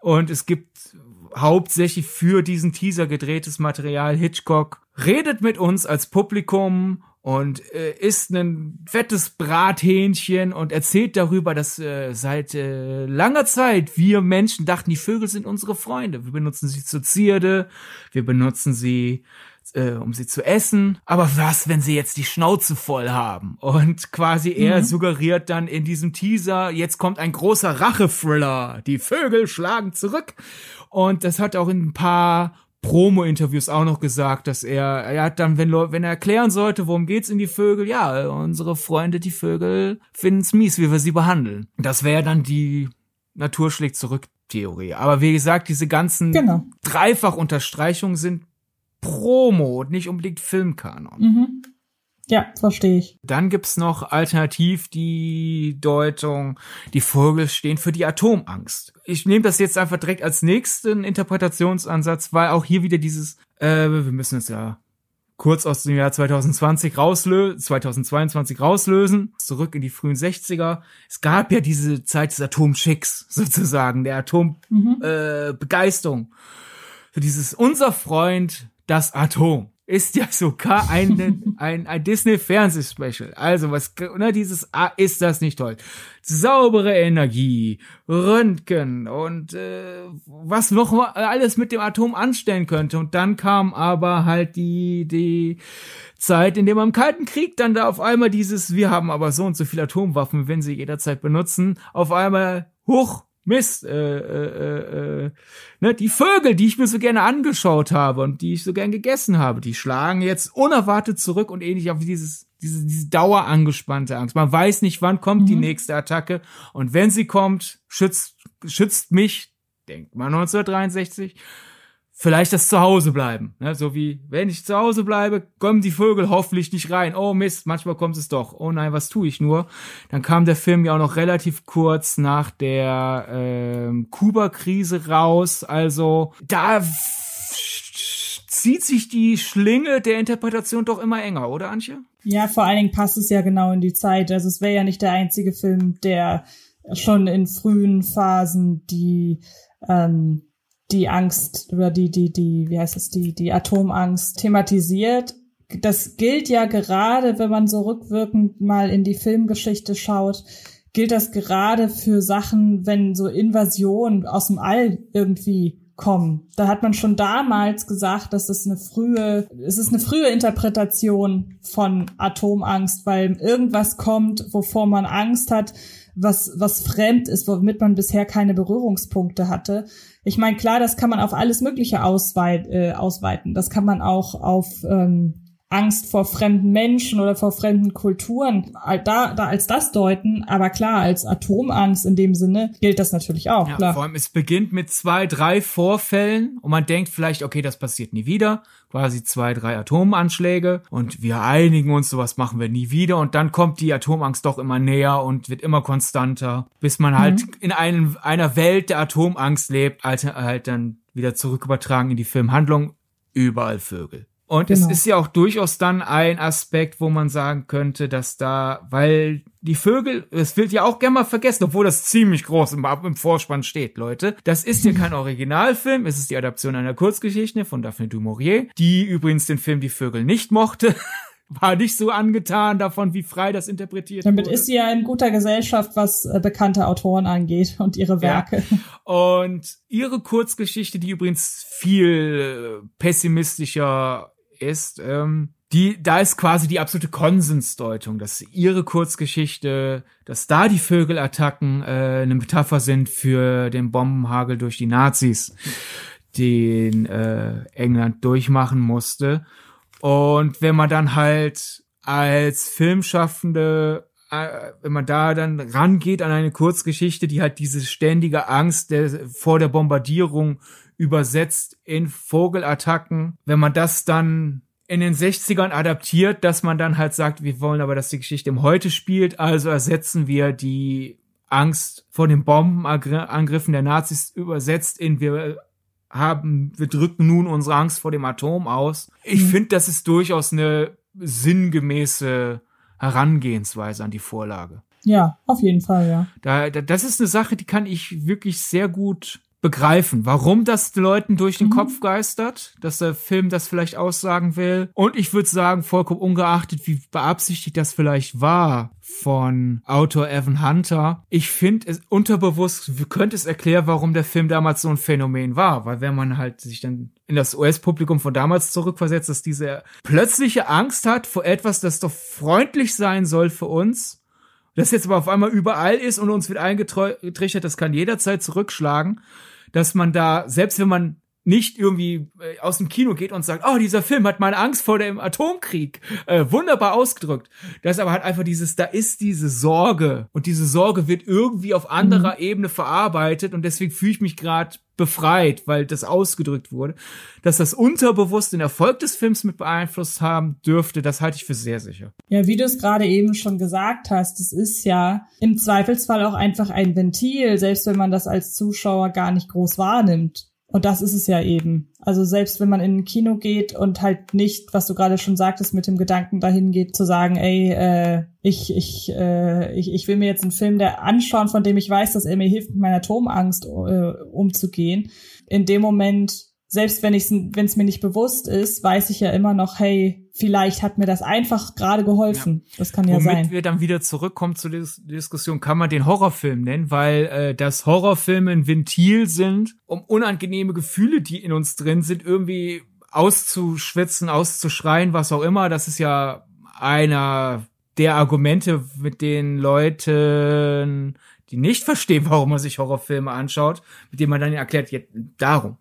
und es gibt hauptsächlich für diesen Teaser gedrehtes Material. Hitchcock redet mit uns als Publikum und äh, isst ein fettes Brathähnchen und erzählt darüber, dass äh, seit äh, langer Zeit wir Menschen dachten, die Vögel sind unsere Freunde. Wir benutzen sie zur Zierde, wir benutzen sie äh, um sie zu essen. Aber was, wenn sie jetzt die Schnauze voll haben? Und quasi er mhm. suggeriert dann in diesem Teaser, jetzt kommt ein großer Rache-Thriller. Die Vögel schlagen zurück. Und das hat auch in ein paar Promo-Interviews auch noch gesagt, dass er, er hat dann, wenn, wenn er erklären sollte, worum geht's in die Vögel, ja, unsere Freunde, die Vögel, finden's mies, wie wir sie behandeln. Das wäre dann die Natur schlägt zurück Theorie. Aber wie gesagt, diese ganzen genau. Dreifach-Unterstreichungen sind Promo und nicht unbedingt Filmkanon. Mhm. Ja, verstehe ich. Dann gibt's noch alternativ die Deutung, die Vögel stehen für die Atomangst. Ich nehme das jetzt einfach direkt als nächsten Interpretationsansatz, weil auch hier wieder dieses, äh, wir müssen es ja kurz aus dem Jahr 2020 rauslösen, 2022 rauslösen, zurück in die frühen 60er. Es gab ja diese Zeit des Atomschicks *laughs* sozusagen, der Atombegeisterung. Mhm. Äh, so dieses unser Freund das Atom ist ja sogar ein, *laughs* ein, ein Disney-Fernsehspecial. Also, was, ne, dieses, ah, ist das nicht toll? Saubere Energie, Röntgen und äh, was noch alles mit dem Atom anstellen könnte. Und dann kam aber halt die, die Zeit, in der man im Kalten Krieg dann da auf einmal dieses, wir haben aber so und so viele Atomwaffen, wenn sie jederzeit benutzen, auf einmal hoch Mist, äh, äh, äh, ne, die Vögel, die ich mir so gerne angeschaut habe und die ich so gern gegessen habe, die schlagen jetzt unerwartet zurück und ähnlich auf dieses, diese, diese dauerangespannte Angst. Man weiß nicht, wann kommt mhm. die nächste Attacke und wenn sie kommt, schützt, schützt mich, denkt man 1963, vielleicht das Zuhause bleiben. Ne? So wie, wenn ich zu Hause bleibe, kommen die Vögel hoffentlich nicht rein. Oh Mist, manchmal kommt es doch. Oh nein, was tue ich nur? Dann kam der Film ja auch noch relativ kurz nach der ähm, Kuba-Krise raus. Also da zieht sich die Schlinge der Interpretation doch immer enger, oder Antje? Ja, vor allen Dingen passt es ja genau in die Zeit. Also es wäre ja nicht der einzige Film, der schon in frühen Phasen die ähm, die Angst oder die, die, die, wie heißt es, die, die Atomangst thematisiert. Das gilt ja gerade, wenn man so rückwirkend mal in die Filmgeschichte schaut, gilt das gerade für Sachen, wenn so Invasionen aus dem All irgendwie kommen. Da hat man schon damals gesagt, dass es eine frühe, es ist eine frühe Interpretation von Atomangst, weil irgendwas kommt, wovor man Angst hat, was, was fremd ist, womit man bisher keine Berührungspunkte hatte. Ich meine, klar, das kann man auf alles Mögliche ausweit, äh, ausweiten. Das kann man auch auf ähm, Angst vor fremden Menschen oder vor fremden Kulturen da, da als das deuten. Aber klar, als Atomangst in dem Sinne gilt das natürlich auch. Ja, klar. Vor allem, es beginnt mit zwei, drei Vorfällen und man denkt vielleicht, okay, das passiert nie wieder. Quasi zwei, drei Atomanschläge und wir einigen uns, sowas machen wir nie wieder. Und dann kommt die Atomangst doch immer näher und wird immer konstanter, bis man halt mhm. in einem, einer Welt der Atomangst lebt, halt, halt dann wieder zurück übertragen in die Filmhandlung, überall Vögel. Und Genau. es ist ja auch durchaus dann ein Aspekt, wo man sagen könnte, dass da, weil die Vögel, es wird ja auch gerne mal vergessen, obwohl das ziemlich groß im, im Vorspann steht, Leute. Das ist ja kein Originalfilm, es ist die Adaption einer Kurzgeschichte von Daphne du Maurier, die übrigens den Film Die Vögel nicht mochte. *laughs* War nicht so angetan davon, wie frei das interpretiert Damit wurde. ist sie ja in guter Gesellschaft, was äh, bekannte Autoren angeht und ihre Werke. *laughs* Und ihre Kurzgeschichte, die übrigens viel äh, pessimistischer ist, ähm, die, da ist quasi die absolute Konsensdeutung, dass ihre Kurzgeschichte, dass da die Vögelattacken äh, eine Metapher sind für den Bombenhagel durch die Nazis, den äh, England durchmachen musste. Und wenn man dann halt als Filmschaffende äh, wenn man da dann rangeht an eine Kurzgeschichte, die halt diese ständige Angst der, vor der Bombardierung übersetzt in Vogelattacken, wenn man das dann in den 60ern adaptiert, dass man dann halt sagt, wir wollen aber, dass die Geschichte im Heute spielt, also ersetzen wir die Angst vor den Bombenangriffen der Nazis übersetzt in wir haben, wir drücken nun unsere Angst vor dem Atom aus. Ich Mhm. finde, das ist durchaus eine sinngemäße Herangehensweise an die Vorlage. Ja, auf jeden Fall, ja. Da, da, das ist eine Sache, die kann ich wirklich sehr gut begreifen, warum das den Leuten durch den Mhm. Kopf geistert, dass der Film das vielleicht aussagen will. Und ich würde sagen, vollkommen ungeachtet, wie beabsichtigt das vielleicht war von Autor Evan Hunter. Ich finde es unterbewusst, könnte es erklären, warum der Film damals so ein Phänomen war. Weil wenn man halt sich dann in das US-Publikum von damals zurückversetzt, dass diese plötzliche Angst hat vor etwas, das doch freundlich sein soll für uns, das jetzt aber auf einmal überall ist und uns wird eingetrichtert, das kann jederzeit zurückschlagen, dass man da, selbst wenn man nicht irgendwie äh, aus dem Kino geht und sagt, oh, dieser Film hat meine Angst vor dem Atomkrieg äh, wunderbar ausgedrückt. Das ist aber halt einfach dieses, da ist diese Sorge und diese Sorge wird irgendwie auf anderer Ebene verarbeitet und deswegen fühle ich mich gerade befreit, weil das ausgedrückt wurde. Dass das unterbewusst den Erfolg des Films mit beeinflusst haben dürfte, das halte ich für sehr sicher. Ja, wie du es gerade eben schon gesagt hast, es ist ja im Zweifelsfall auch einfach ein Ventil, selbst wenn man das als Zuschauer gar nicht groß wahrnimmt. Und das ist es ja eben. Also selbst wenn man in ein Kino geht und halt nicht, was du gerade schon sagtest, mit dem Gedanken dahin geht, zu sagen, ey, äh, ich, ich, äh, ich, ich will mir jetzt einen Film der anschauen, von dem ich weiß, dass er mir hilft, mit meiner Atomangst äh, umzugehen. In dem Moment selbst wenn ich wenn es mir nicht bewusst ist, weiß ich ja immer noch, hey, vielleicht hat mir das einfach gerade geholfen. Ja. Das kann ja Womit sein. wir dann wieder zurückkommen zur Dis Diskussion, kann man den Horrorfilm nennen, weil äh, das Horrorfilme ein Ventil sind, um unangenehme Gefühle, die in uns drin sind, irgendwie auszuschwitzen, auszuschreien, was auch immer. Das ist ja einer der Argumente, mit denen Leuten die nicht verstehen, *laughs* warum man sich Horrorfilme anschaut, mit denen man dann erklärt, ja, darum.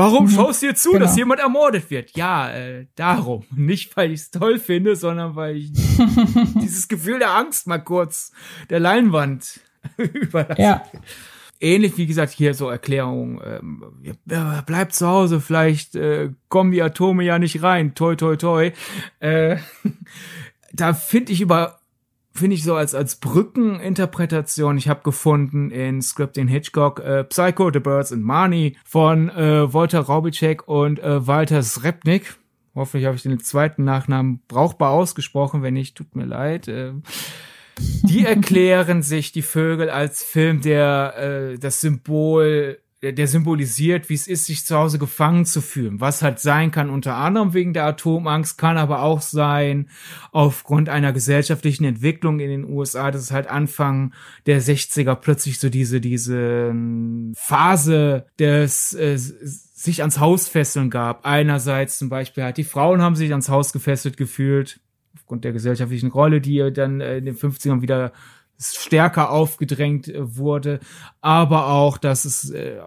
Warum mhm, schaust du dir zu, genau. dass jemand ermordet wird? Ja, äh, darum. *laughs* Nicht, weil ich es toll finde, sondern weil ich *laughs* dieses Gefühl der Angst mal kurz der Leinwand *laughs* überlasse. Ja. Ähnlich wie gesagt hier so Erklärung, ähm, ja, bleib zu Hause, vielleicht äh, kommen die Atome ja nicht rein, toi toi toi. Äh, da finde ich über finde ich so als als Brückeninterpretation. Ich habe gefunden in Scripting Hitchcock äh, Psycho, The Birds and Marnie von äh, Walter Raubicek und äh, Walter Srepnik. Hoffentlich habe ich den zweiten Nachnamen brauchbar ausgesprochen. Wenn nicht, tut mir leid. Äh, die erklären sich die Vögel als Film, der äh, das Symbol der symbolisiert, wie es ist, sich zu Hause gefangen zu fühlen. Was halt sein kann, unter anderem wegen der Atomangst, kann aber auch sein, aufgrund einer gesellschaftlichen Entwicklung in den USA, dass es halt Anfang der 60er plötzlich so diese, diese Phase des äh, sich ans Haus fesseln gab. Einerseits zum Beispiel halt die Frauen haben sich ans Haus gefesselt gefühlt, aufgrund der gesellschaftlichen Rolle, die dann in den 50ern wieder stärker aufgedrängt wurde, aber auch, dass es äh,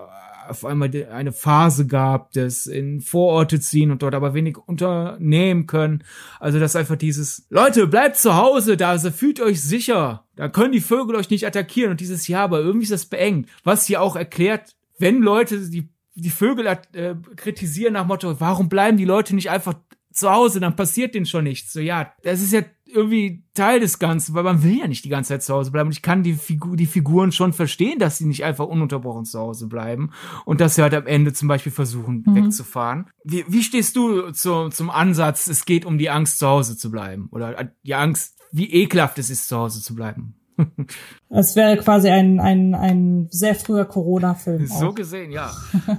auf einmal eine Phase gab, des in Vororte ziehen und dort aber wenig unternehmen können. Also dass einfach dieses Leute bleibt zu Hause, da fühlt euch sicher, da können die Vögel euch nicht attackieren und dieses Jahr, aber irgendwie ist das beengt, was hier auch erklärt, wenn Leute die die Vögel äh, kritisieren nach Motto, warum bleiben die Leute nicht einfach zu Hause, dann passiert denen schon nichts. So, ja, das ist ja irgendwie Teil des Ganzen, weil man will ja nicht die ganze Zeit zu Hause bleiben. Und ich kann die, Figur, die Figuren schon verstehen, dass sie nicht einfach ununterbrochen zu Hause bleiben und dass sie halt am Ende zum Beispiel versuchen, mhm. wegzufahren. Wie, wie stehst du zu, zum Ansatz, es geht um die Angst, zu Hause zu bleiben? Oder die Angst, wie ekelhaft es ist, zu Hause zu bleiben? *laughs* Es wäre quasi ein, ein, ein sehr früher Corona-Film. So auch. gesehen, ja.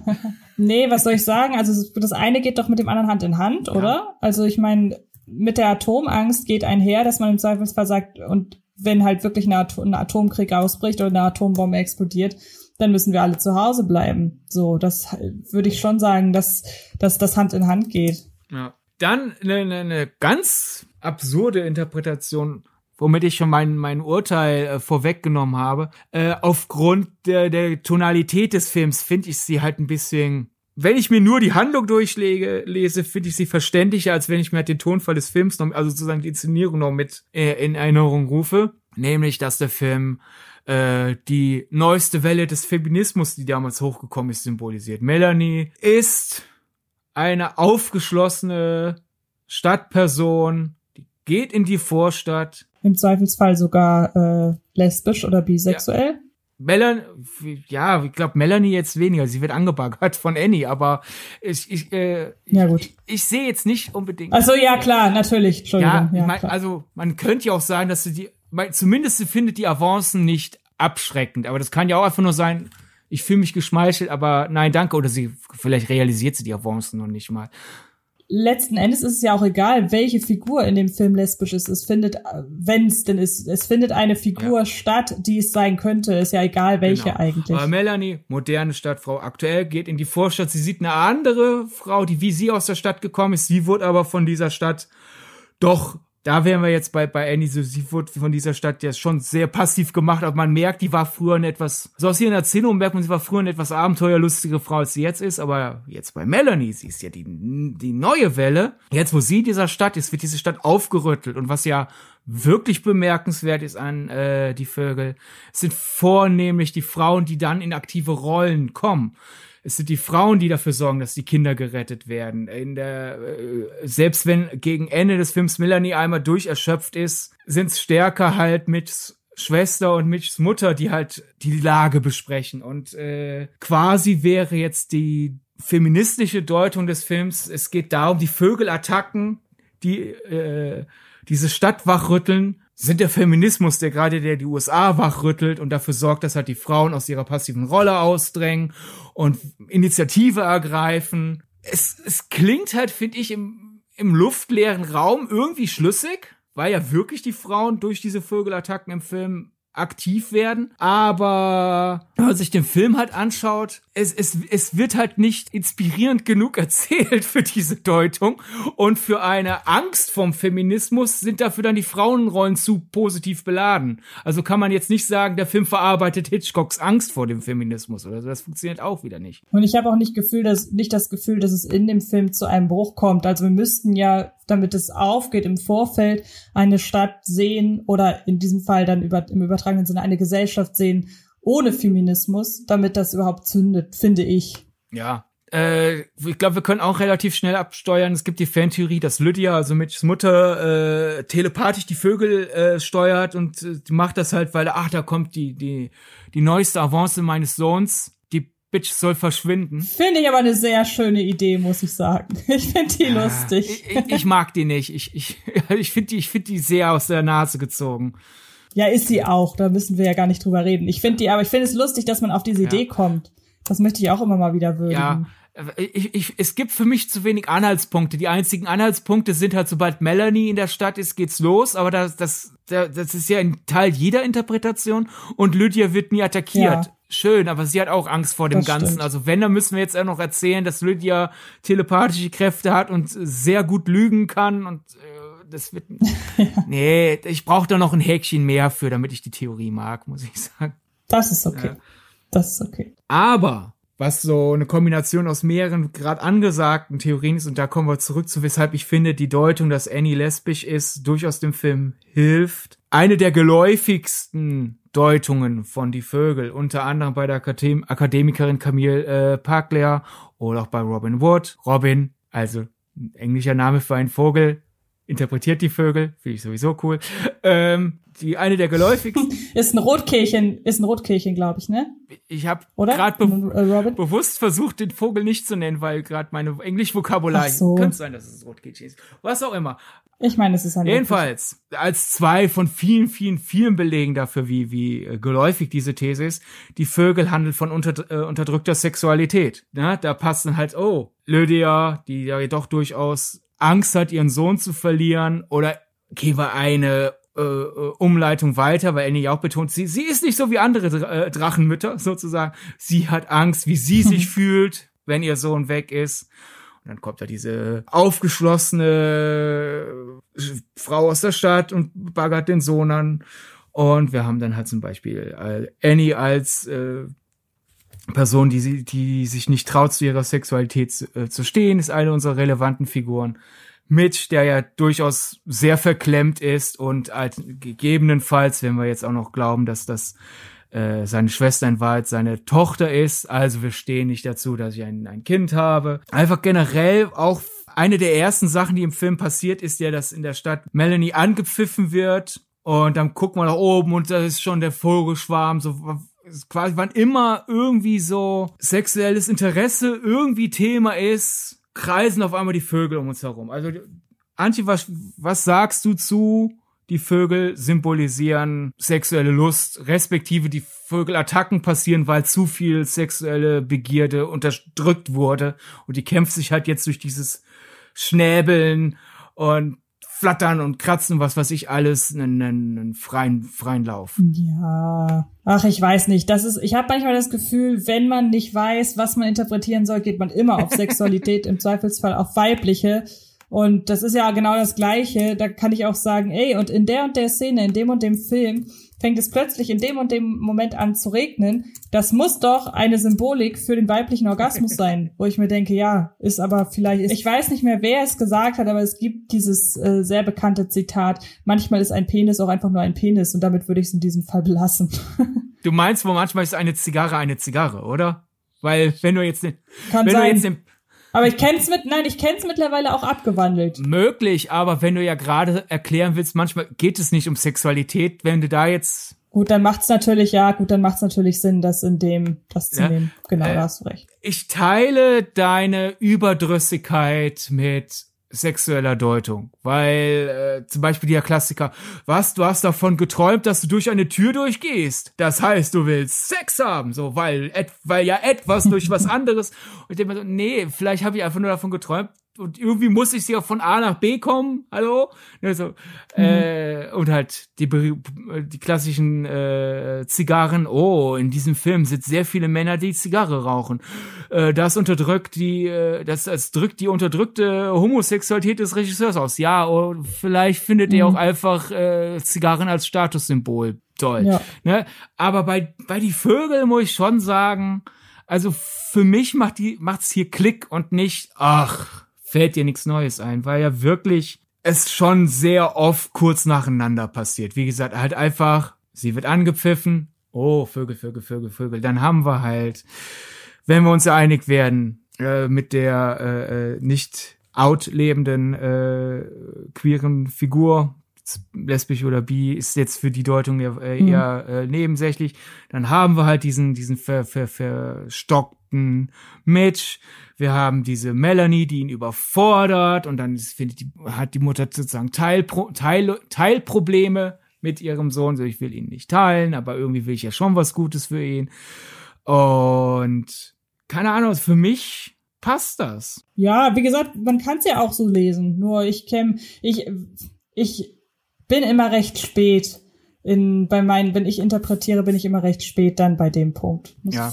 *laughs* nee, was soll ich sagen? Also das eine geht doch mit dem anderen Hand in Hand, ja. oder? Also ich meine, mit der Atomangst geht einher, dass man im Zweifelsfall sagt, und wenn halt wirklich eine Atom ein Atomkrieg ausbricht oder eine Atombombe explodiert, dann müssen wir alle zu Hause bleiben. So, das würde ich schon sagen, dass, dass das Hand in Hand geht. Ja. Dann eine, eine ganz absurde Interpretation womit ich schon mein, mein Urteil äh, vorweggenommen habe. Äh, aufgrund der, der Tonalität des Films finde ich sie halt ein bisschen. Wenn ich mir nur die Handlung durchlege, lese, finde ich sie verständlicher, als wenn ich mir halt den Tonfall des Films noch, also sozusagen die Inszenierung noch mit äh, in Erinnerung rufe. Nämlich, dass der Film äh, die neueste Welle des Feminismus, die damals hochgekommen ist, symbolisiert. Melanie ist eine aufgeschlossene Stadtperson, die geht in die Vorstadt, im Zweifelsfall sogar äh, lesbisch oder bisexuell. Ja. Melanie, ja, ich glaube Melanie jetzt weniger. Sie wird angebaggert von Annie, aber ich, ich, äh, ja, gut. ich, ich sehe jetzt nicht unbedingt. Also ja, klar, natürlich. Entschuldigung. Ja, ja mein, also man könnte ja auch sagen, dass sie die, zumindest sie findet die Avancen nicht abschreckend, aber das kann ja auch einfach nur sein, ich fühle mich geschmeichelt, aber nein, danke, oder sie, vielleicht realisiert sie die Avancen noch nicht mal letzten Endes ist es ja auch egal, welche Figur in dem Film lesbisch ist. Es findet, wenn es denn ist, es findet eine Figur ja. statt, die es sein könnte. Ist ja egal, welche genau. eigentlich. Aber Melanie, moderne Stadtfrau, aktuell geht in die Vorstadt. Sie sieht eine andere Frau, die wie sie aus der Stadt gekommen ist. Sie wurde aber von dieser Stadt doch da wären wir jetzt bei, bei Annie, so, sie wurde von dieser Stadt ja schon sehr passiv gemacht, aber man merkt, die war früher eine etwas, so aus ihren Erzählungen merkt man, sie war früher eine etwas abenteuerlustige Frau, als sie jetzt ist, aber jetzt bei Melanie, sie ist ja die, die neue Welle. Jetzt, wo sie in dieser Stadt ist, wird diese Stadt aufgerüttelt und was ja wirklich bemerkenswert ist an äh, die Vögel, sind vornehmlich die Frauen, die dann in aktive Rollen kommen es sind die Frauen, die dafür sorgen, dass die Kinder gerettet werden. In der, äh, selbst wenn gegen Ende des Films Melanie einmal durcherschöpft ist, sind es stärker halt mit Schwester und Mitchs Mutter, die halt die Lage besprechen. Und äh, quasi wäre jetzt die feministische Deutung des Films, es geht darum, die Vögelattacken, die äh, diese Stadt wachrütteln, sind der Feminismus, der gerade der die USA wachrüttelt und dafür sorgt, dass halt die Frauen aus ihrer passiven Rolle ausdrängen und Initiative ergreifen. Es, es klingt halt, finde ich, im, im luftleeren Raum irgendwie schlüssig, weil ja wirklich die Frauen durch diese Vögelattacken im Film aktiv werden. Aber wenn man sich den Film halt anschaut, es, es, es wird halt nicht inspirierend genug *laughs* erzählt für diese Deutung. Und für eine Angst vom Feminismus sind dafür dann die Frauenrollen zu positiv beladen. Also kann man jetzt nicht sagen, der Film verarbeitet Hitchcocks Angst vor dem Feminismus oder so. Das funktioniert auch wieder nicht. Und ich habe auch nicht Gefühl, dass, nicht das Gefühl, dass es in dem Film zu einem Bruch kommt. Also wir müssten ja damit es aufgeht, im Vorfeld eine Stadt sehen oder in diesem Fall dann über, im übertragenen Sinne eine Gesellschaft sehen ohne Feminismus, damit das überhaupt zündet, finde ich. Ja, äh, ich glaube, wir können auch relativ schnell absteuern. Es gibt die Fantheorie, dass Lydia, also Mitchs Mutter, äh, telepathisch die Vögel äh, steuert und äh, macht das halt, weil, ach, da kommt die, die, die neueste Avance meines Sohns. Bitch soll verschwinden. Finde ich aber eine sehr schöne Idee, muss ich sagen. *laughs* Ich finde die ja, lustig. Ich, ich, mag die nicht. Ich, ich, *laughs* ich finde die, ich finde die sehr aus der Nase gezogen. Ja, ist sie auch. Da müssen wir ja gar nicht drüber reden. Ich finde die, aber ich finde es lustig, dass man auf diese ja. Idee kommt. Das möchte ich auch immer mal wieder würdigen. Ja. Ich, ich, es gibt für mich zu wenig Anhaltspunkte. Die einzigen Anhaltspunkte sind halt, sobald Melanie in der Stadt ist, geht's los. Aber das, das, das ist ja ein Teil jeder Interpretation. Und Lydia wird nie attackiert. Ja schön, aber sie hat auch Angst vor dem das Ganzen. Stimmt. Also wenn, dann müssen wir jetzt auch noch erzählen, dass Lydia telepathische Kräfte hat und sehr gut lügen kann und äh, das wird. *laughs* Nee, ich brauche da noch ein Häkchen mehr für, damit ich die Theorie mag, muss ich sagen. Das ist okay. Ja. Das ist okay. Aber was so eine Kombination aus mehreren gerade angesagten Theorien ist, und da kommen wir zurück zu, weshalb ich finde, die Deutung, dass Annie lesbisch ist, durchaus dem Film hilft. Eine der geläufigsten Deutungen von Die Vögel, unter anderem bei der Akadem Akademikerin Camille äh, Parkler oder auch bei Robin Wood. Robin, also englischer Name für einen Vogel, interpretiert die Vögel, finde ich sowieso cool. Ähm, die eine der geläufigsten. *laughs* ist ein Rotkehlchen, ist ein Rotkehlchen, glaube ich, ne? Ich habe gerade be bewusst versucht, den Vogel nicht zu nennen, weil gerade meine Englisch-Vokabular so. könnte sein, dass es Rotkehlchen ist. Was auch immer. Ich meine, es ist ein Jedenfalls, als zwei von vielen, vielen, vielen Belegen dafür, wie, wie äh, geläufig diese These ist, die Vögel handeln von unter, äh, unterdrückter Sexualität. Ja, da passt dann halt, oh, Lydia, die ja doch durchaus Angst hat, ihren Sohn zu verlieren, oder gehen wir eine äh, äh, Umleitung weiter, weil Annie ja auch betont, sie, sie ist nicht so wie andere äh, Drachenmütter sozusagen. Sie hat Angst, wie sie *laughs* sich fühlt, wenn ihr Sohn weg ist. Und dann kommt da diese aufgeschlossene äh, Frau aus der Stadt und baggert den Sohn an. Und wir haben dann halt zum Beispiel äh, Annie als äh, Person, die, die sich nicht traut, zu ihrer Sexualität zu, äh, zu stehen, ist eine unserer relevanten Figuren. Mitch, der ja durchaus sehr verklemmt ist und halt gegebenenfalls, wenn wir jetzt auch noch glauben, dass das äh, seine Schwester in Wahrheit seine Tochter ist, also wir stehen nicht dazu, dass ich ein, ein Kind habe. Einfach generell auch eine der ersten Sachen, die im Film passiert, ist ja, dass in der Stadt Melanie angepfiffen wird und dann guckt man nach oben und da ist schon der Vogelschwarm, so quasi wann immer irgendwie so sexuelles Interesse irgendwie Thema ist, kreisen auf einmal die Vögel um uns herum. Also, Antje, was, was sagst du zu, die Vögel symbolisieren sexuelle Lust, respektive die Vögelattacken passieren, weil zu viel sexuelle Begierde unterdrückt wurde und die kämpft sich halt jetzt durch dieses Schnäbeln und Flattern und Kratzen, was weiß ich alles, einen, einen freien, freien Lauf. Ja. Ach, ich weiß nicht. Das ist, ich habe manchmal das Gefühl, wenn man nicht weiß, was man interpretieren soll, geht man immer auf Sexualität, *laughs* im Zweifelsfall auf weibliche. Und das ist ja genau das Gleiche. Da kann ich auch sagen, ey, und in der und der Szene, in dem und dem Film, fängt es plötzlich in dem und dem Moment an zu regnen. Das muss doch eine Symbolik für den weiblichen Orgasmus *laughs* sein, wo ich mir denke, ja, ist aber vielleicht, ist, ich weiß nicht mehr, wer es gesagt hat, aber es gibt dieses äh, sehr bekannte Zitat, manchmal ist ein Penis auch einfach nur ein Penis und damit würde ich es in diesem Fall belassen. *laughs* du meinst, wo manchmal ist eine Zigarre eine Zigarre, oder? Weil wenn du jetzt den, Kann wenn sein. du jetzt den aber ich kenn's mit, nein, ich kenn's mittlerweile auch abgewandelt. Möglich, aber wenn du ja gerade erklären willst, manchmal geht es nicht um Sexualität, wenn du da jetzt Gut, dann macht's natürlich, ja, gut, dann macht's natürlich Sinn, das in dem, das zu ja, nehmen. Genau, äh, da hast du recht. Ich teile deine Überdrüssigkeit mit sexueller Deutung, weil äh, zum Beispiel der Klassiker, was, du hast davon geträumt, dass du durch eine Tür durchgehst. Das heißt, du willst Sex haben, so, weil, et, weil ja etwas durch was *laughs* anderes. Und ich denke mir so, nee, vielleicht habe ich einfach nur davon geträumt, und irgendwie muss ich sie auch von A nach B kommen, hallo? Also, mhm. äh, und halt die, die klassischen äh, Zigarren, oh, in diesem Film sind sehr viele Männer, die Zigarre rauchen. Äh, das unterdrückt die, äh, das, das drückt die unterdrückte Homosexualität des Regisseurs aus. Ja, oh, vielleicht findet mhm. ihr auch einfach äh, Zigarren als Statussymbol toll. Ja. Ne? Aber bei, bei die Vögel muss ich schon sagen, also für mich macht die, macht's hier Klick und nicht, ach, fällt dir nichts Neues ein, weil ja wirklich es schon sehr oft kurz nacheinander passiert. Wie gesagt, halt einfach, sie wird angepfiffen, oh, Vögel, Vögel, Vögel, Vögel. Dann haben wir halt, wenn wir uns einig werden, äh, mit der äh, äh nicht out lebenden äh, queeren Figur, lesbisch oder bi, ist jetzt für die Deutung eher, äh, mhm. eher äh, nebensächlich. Dann haben wir halt diesen, diesen ver, ver, verstockten Mitch, wir haben diese Melanie, die ihn überfordert und dann findet die, hat die Mutter sozusagen Teilpro Teil, Teilprobleme mit ihrem Sohn. So, ich will ihn nicht teilen, aber irgendwie will ich ja schon was Gutes für ihn. Und keine Ahnung, für mich passt das. Ja, wie gesagt, man kann es ja auch so lesen. Nur ich käme, ich, ich bin immer recht spät in, bei meinen, wenn ich interpretiere, bin ich immer recht spät dann bei dem Punkt. Muss ja.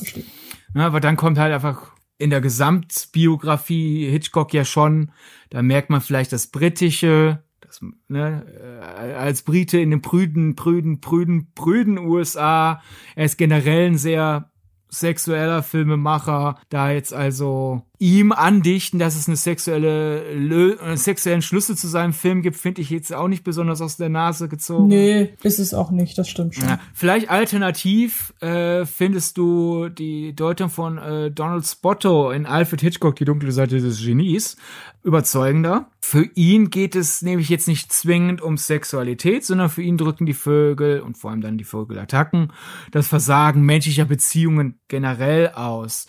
Na, aber dann kommt halt einfach in der Gesamtbiografie Hitchcock ja schon, da merkt man vielleicht das Britische, das, ne, äh, als Brite in den prüden, prüden, prüden, prüden USA. Er ist generell ein sehr sexueller Filmemacher, da jetzt also ihm andichten, dass es eine sexuelle, Lö einen sexuellen Schlüssel zu seinem Film gibt, finde ich jetzt auch nicht besonders aus der Nase gezogen. Nee, ist es auch nicht, das stimmt schon. Ja, vielleicht alternativ äh, findest du die Deutung von äh, Donald Spotto in Alfred Hitchcock, die dunkle Seite des Genies, überzeugender. Für ihn geht es nämlich jetzt nicht zwingend um Sexualität, sondern für ihn drücken die Vögel und vor allem dann die Vögelattacken das Versagen menschlicher Beziehungen generell aus.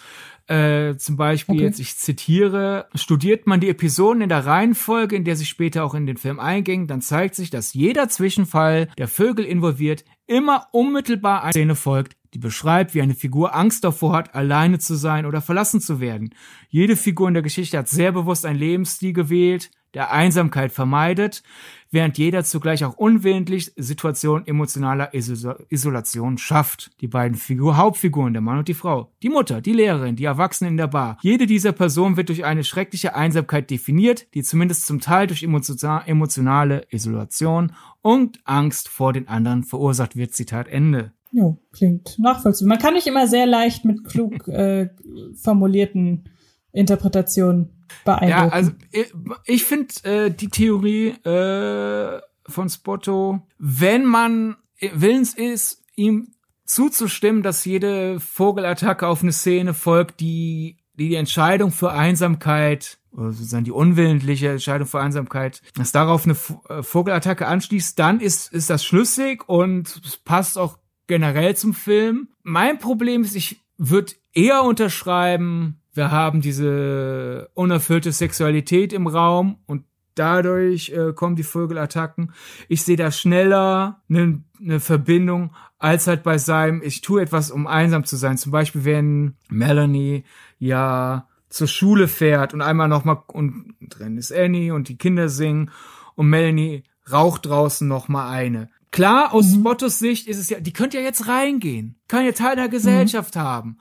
Äh, zum Beispiel Okay. jetzt, ich zitiere, studiert man die Episoden in der Reihenfolge, in der sie später auch in den Film eingingen, dann zeigt sich, dass jeder Zwischenfall, der Vögel involviert, immer unmittelbar eine Szene folgt, die beschreibt, wie eine Figur Angst davor hat, alleine zu sein oder verlassen zu werden. Jede Figur in der Geschichte hat sehr bewusst einen Lebensstil gewählt, der Einsamkeit vermeidet, während jeder zugleich auch unwillentlich Situationen emotionaler Iso Isolation schafft. Die beiden Figur Hauptfiguren, der Mann und die Frau, die Mutter, die Lehrerin, die Erwachsenen in der Bar. Jede dieser Personen wird durch eine schreckliche Einsamkeit definiert, die zumindest zum Teil durch emotio- emotionale Isolation und Angst vor den anderen verursacht wird. Zitat Ende. Jo, klingt nachvollziehbar. Man kann nicht immer sehr leicht mit klug *laughs* äh, formulierten Interpretationen beeindrucken. Ja, also ich, ich finde äh, die Theorie äh, von Spotto, wenn man willens ist, ihm zuzustimmen, dass jede Vogelattacke auf eine Szene folgt, die die, die Entscheidung für Einsamkeit oder sozusagen die unwillentliche Entscheidung für Einsamkeit, dass darauf eine äh, Vogelattacke anschließt, dann ist, ist das schlüssig und es passt auch generell zum Film. Mein Problem ist, ich würde eher unterschreiben, wir haben diese unerfüllte Sexualität im Raum und dadurch äh, kommen die Vögelattacken. Ich sehe da schneller eine ne Verbindung als halt bei seinem, ich tue etwas, um einsam zu sein. Zum Beispiel, wenn Melanie ja zur Schule fährt und einmal nochmal, und drin ist Annie und die Kinder singen und Melanie raucht draußen nochmal eine. Klar, aus Spottos Sicht ist es ja, die könnte ja jetzt reingehen, kann ja Teil der Gesellschaft haben.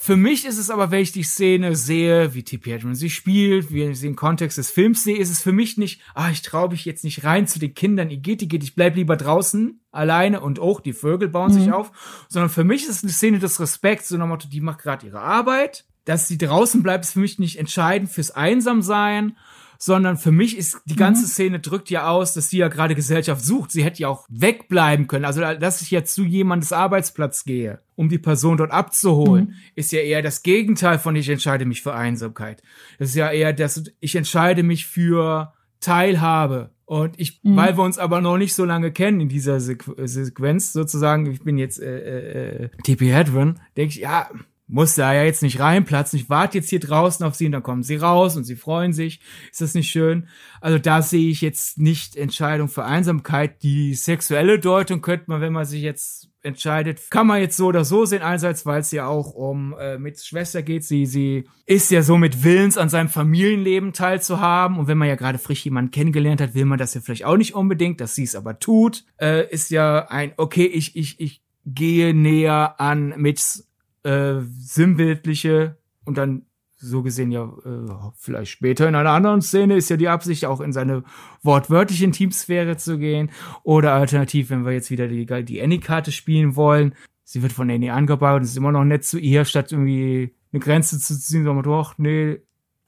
Für mich ist es aber, wenn ich die Szene sehe, wie T.P. Hedren sie spielt, wie ich sie im Kontext des Films sehe, ist es für mich nicht, ah, ich traue mich jetzt nicht rein zu den Kindern, ihr geht, ihr geht, ich bleib lieber draußen alleine und auch die Vögel bauen sich auf, sondern für mich ist es eine Szene des Respekts, so nach Motto, die macht gerade ihre Arbeit, dass sie draußen bleibt, ist für mich nicht entscheidend fürs Einsamsein, sondern für mich ist die ganze Szene drückt ja aus, dass sie ja gerade Gesellschaft sucht. Sie hätte ja auch wegbleiben können. Also, dass ich jetzt zu jemandes Arbeitsplatz gehe, um die Person dort abzuholen, ist ja eher das Gegenteil von ich entscheide mich für Einsamkeit. Das ist ja eher das, ich entscheide mich für Teilhabe. Und ich, weil wir uns aber noch nicht so lange kennen in dieser Sequ Sequenz, sozusagen, ich bin jetzt äh, äh, TP Hedron, denke ich, ja, muss da ja jetzt nicht reinplatzen. Ich warte jetzt hier draußen auf sie und dann kommen sie raus und sie freuen sich. Ist das nicht schön? Also da sehe ich jetzt nicht Entscheidung für Einsamkeit. Die sexuelle Deutung könnte man, wenn man sich jetzt entscheidet, kann man jetzt so oder so sehen. Einerseits, weil es ja auch um äh, mit Schwester geht. Sie, sie ist ja so mit Willens an seinem Familienleben teilzuhaben. Und wenn man ja gerade frisch jemanden kennengelernt hat, will man das ja vielleicht auch nicht unbedingt, dass sie es aber tut. Äh, ist ja ein, okay, ich, ich, ich gehe näher an Mitchs äh, sinnbildliche und dann so gesehen ja äh, vielleicht später in einer anderen Szene ist ja die Absicht auch in seine wortwörtliche Intimsphäre zu gehen oder alternativ, wenn wir jetzt wieder die, die Annie-Karte spielen wollen, sie wird von Annie angebaut und ist immer noch nett zu ihr, statt irgendwie eine Grenze zu ziehen, sagen wir doch, nee,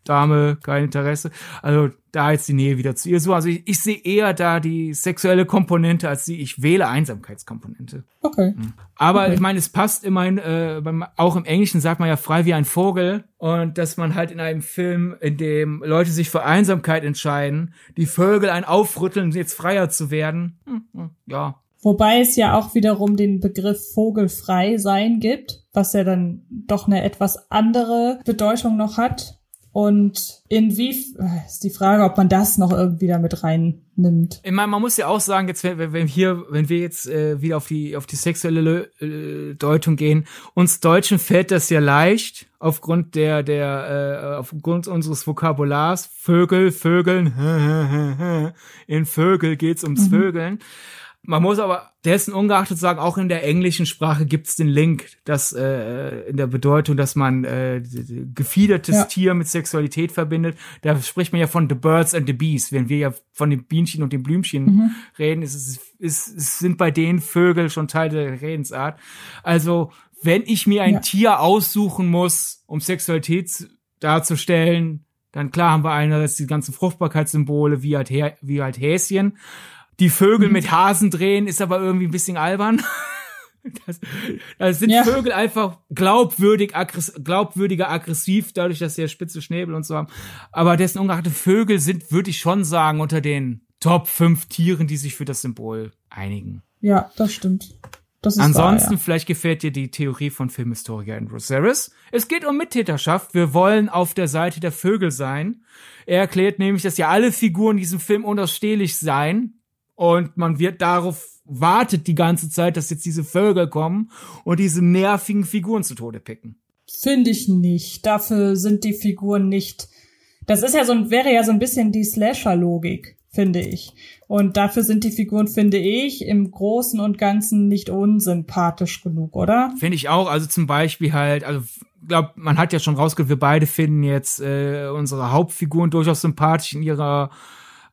Dame, kein Interesse. Also da jetzt die Nähe wieder zu ihr so. Also ich, ich sehe eher da die sexuelle Komponente als die ich wähle Einsamkeitskomponente. Okay. Aber Okay. ich meine, es passt immerhin, äh, beim, auch im Englischen sagt man ja frei wie ein Vogel. Und dass man halt in einem Film, in dem Leute sich für Einsamkeit entscheiden, die Vögel ein aufrütteln, jetzt freier zu werden. Hm, ja. Wobei es ja auch wiederum den Begriff vogelfrei sein gibt, was ja dann doch eine etwas andere Bedeutung noch hat. Und inwie äh, ist die Frage, ob man das noch irgendwie damit reinnimmt. Ich meine, man muss ja auch sagen, jetzt wenn, wenn- hier, wenn wir jetzt äh, wieder auf die auf die sexuelle äh, Deutung gehen, uns Deutschen fällt das ja leicht aufgrund der der äh, aufgrund unseres Vokabulars Vögel, Vögeln, *laughs* in Vögel geht's ums Vögeln. Man muss aber dessen ungeachtet sagen, auch in der englischen Sprache gibt's den Link, dass äh, in der Bedeutung, dass man äh, gefiedertes Ja. Tier mit Sexualität verbindet. Da spricht man ja von the birds and the bees. Wenn wir ja von den Bienchen und den Blümchen reden, ist es, ist, es sind bei denen Vögel schon Teil der Redensart. Also wenn ich mir ein Ja. Tier aussuchen muss, um Sexualität zu, darzustellen. Dann klar haben wir einerseits die ganzen Fruchtbarkeitssymbole wie halt, wie halt Häschen. Die Vögel mhm. mit Hasen drehen ist aber irgendwie ein bisschen albern. *laughs* Das, das sind ja. Vögel einfach glaubwürdig, aggress glaubwürdiger aggressiv, dadurch, dass sie ja spitze Schnäbel und so haben. Aber dessen ungeachtete Vögel sind, würde ich schon sagen, unter den Top 5 Tieren, die sich für das Symbol einigen. Ja, das stimmt. Das Ansonsten, wahr, ja. vielleicht gefällt dir die Theorie von Filmhistoriker Andrew Saris. Es geht um Mittäterschaft. Wir wollen auf der Seite der Vögel sein. Er erklärt nämlich, dass ja alle Figuren in diesem Film unausstehlich seien. Und man wird darauf wartet die ganze Zeit, dass jetzt diese Vögel kommen und diese nervigen Figuren zu Tode picken. Finde ich nicht. Dafür sind die Figuren nicht. Das ist ja so, wäre ja so ein bisschen die Slasher-Logik, finde ich. Und dafür sind die Figuren, finde ich, im Großen und Ganzen nicht unsympathisch genug, oder? Finde ich auch. Also zum Beispiel halt, also glaube, man hat ja schon rausgehört, wir beide finden jetzt äh, unsere Hauptfiguren durchaus sympathisch in ihrer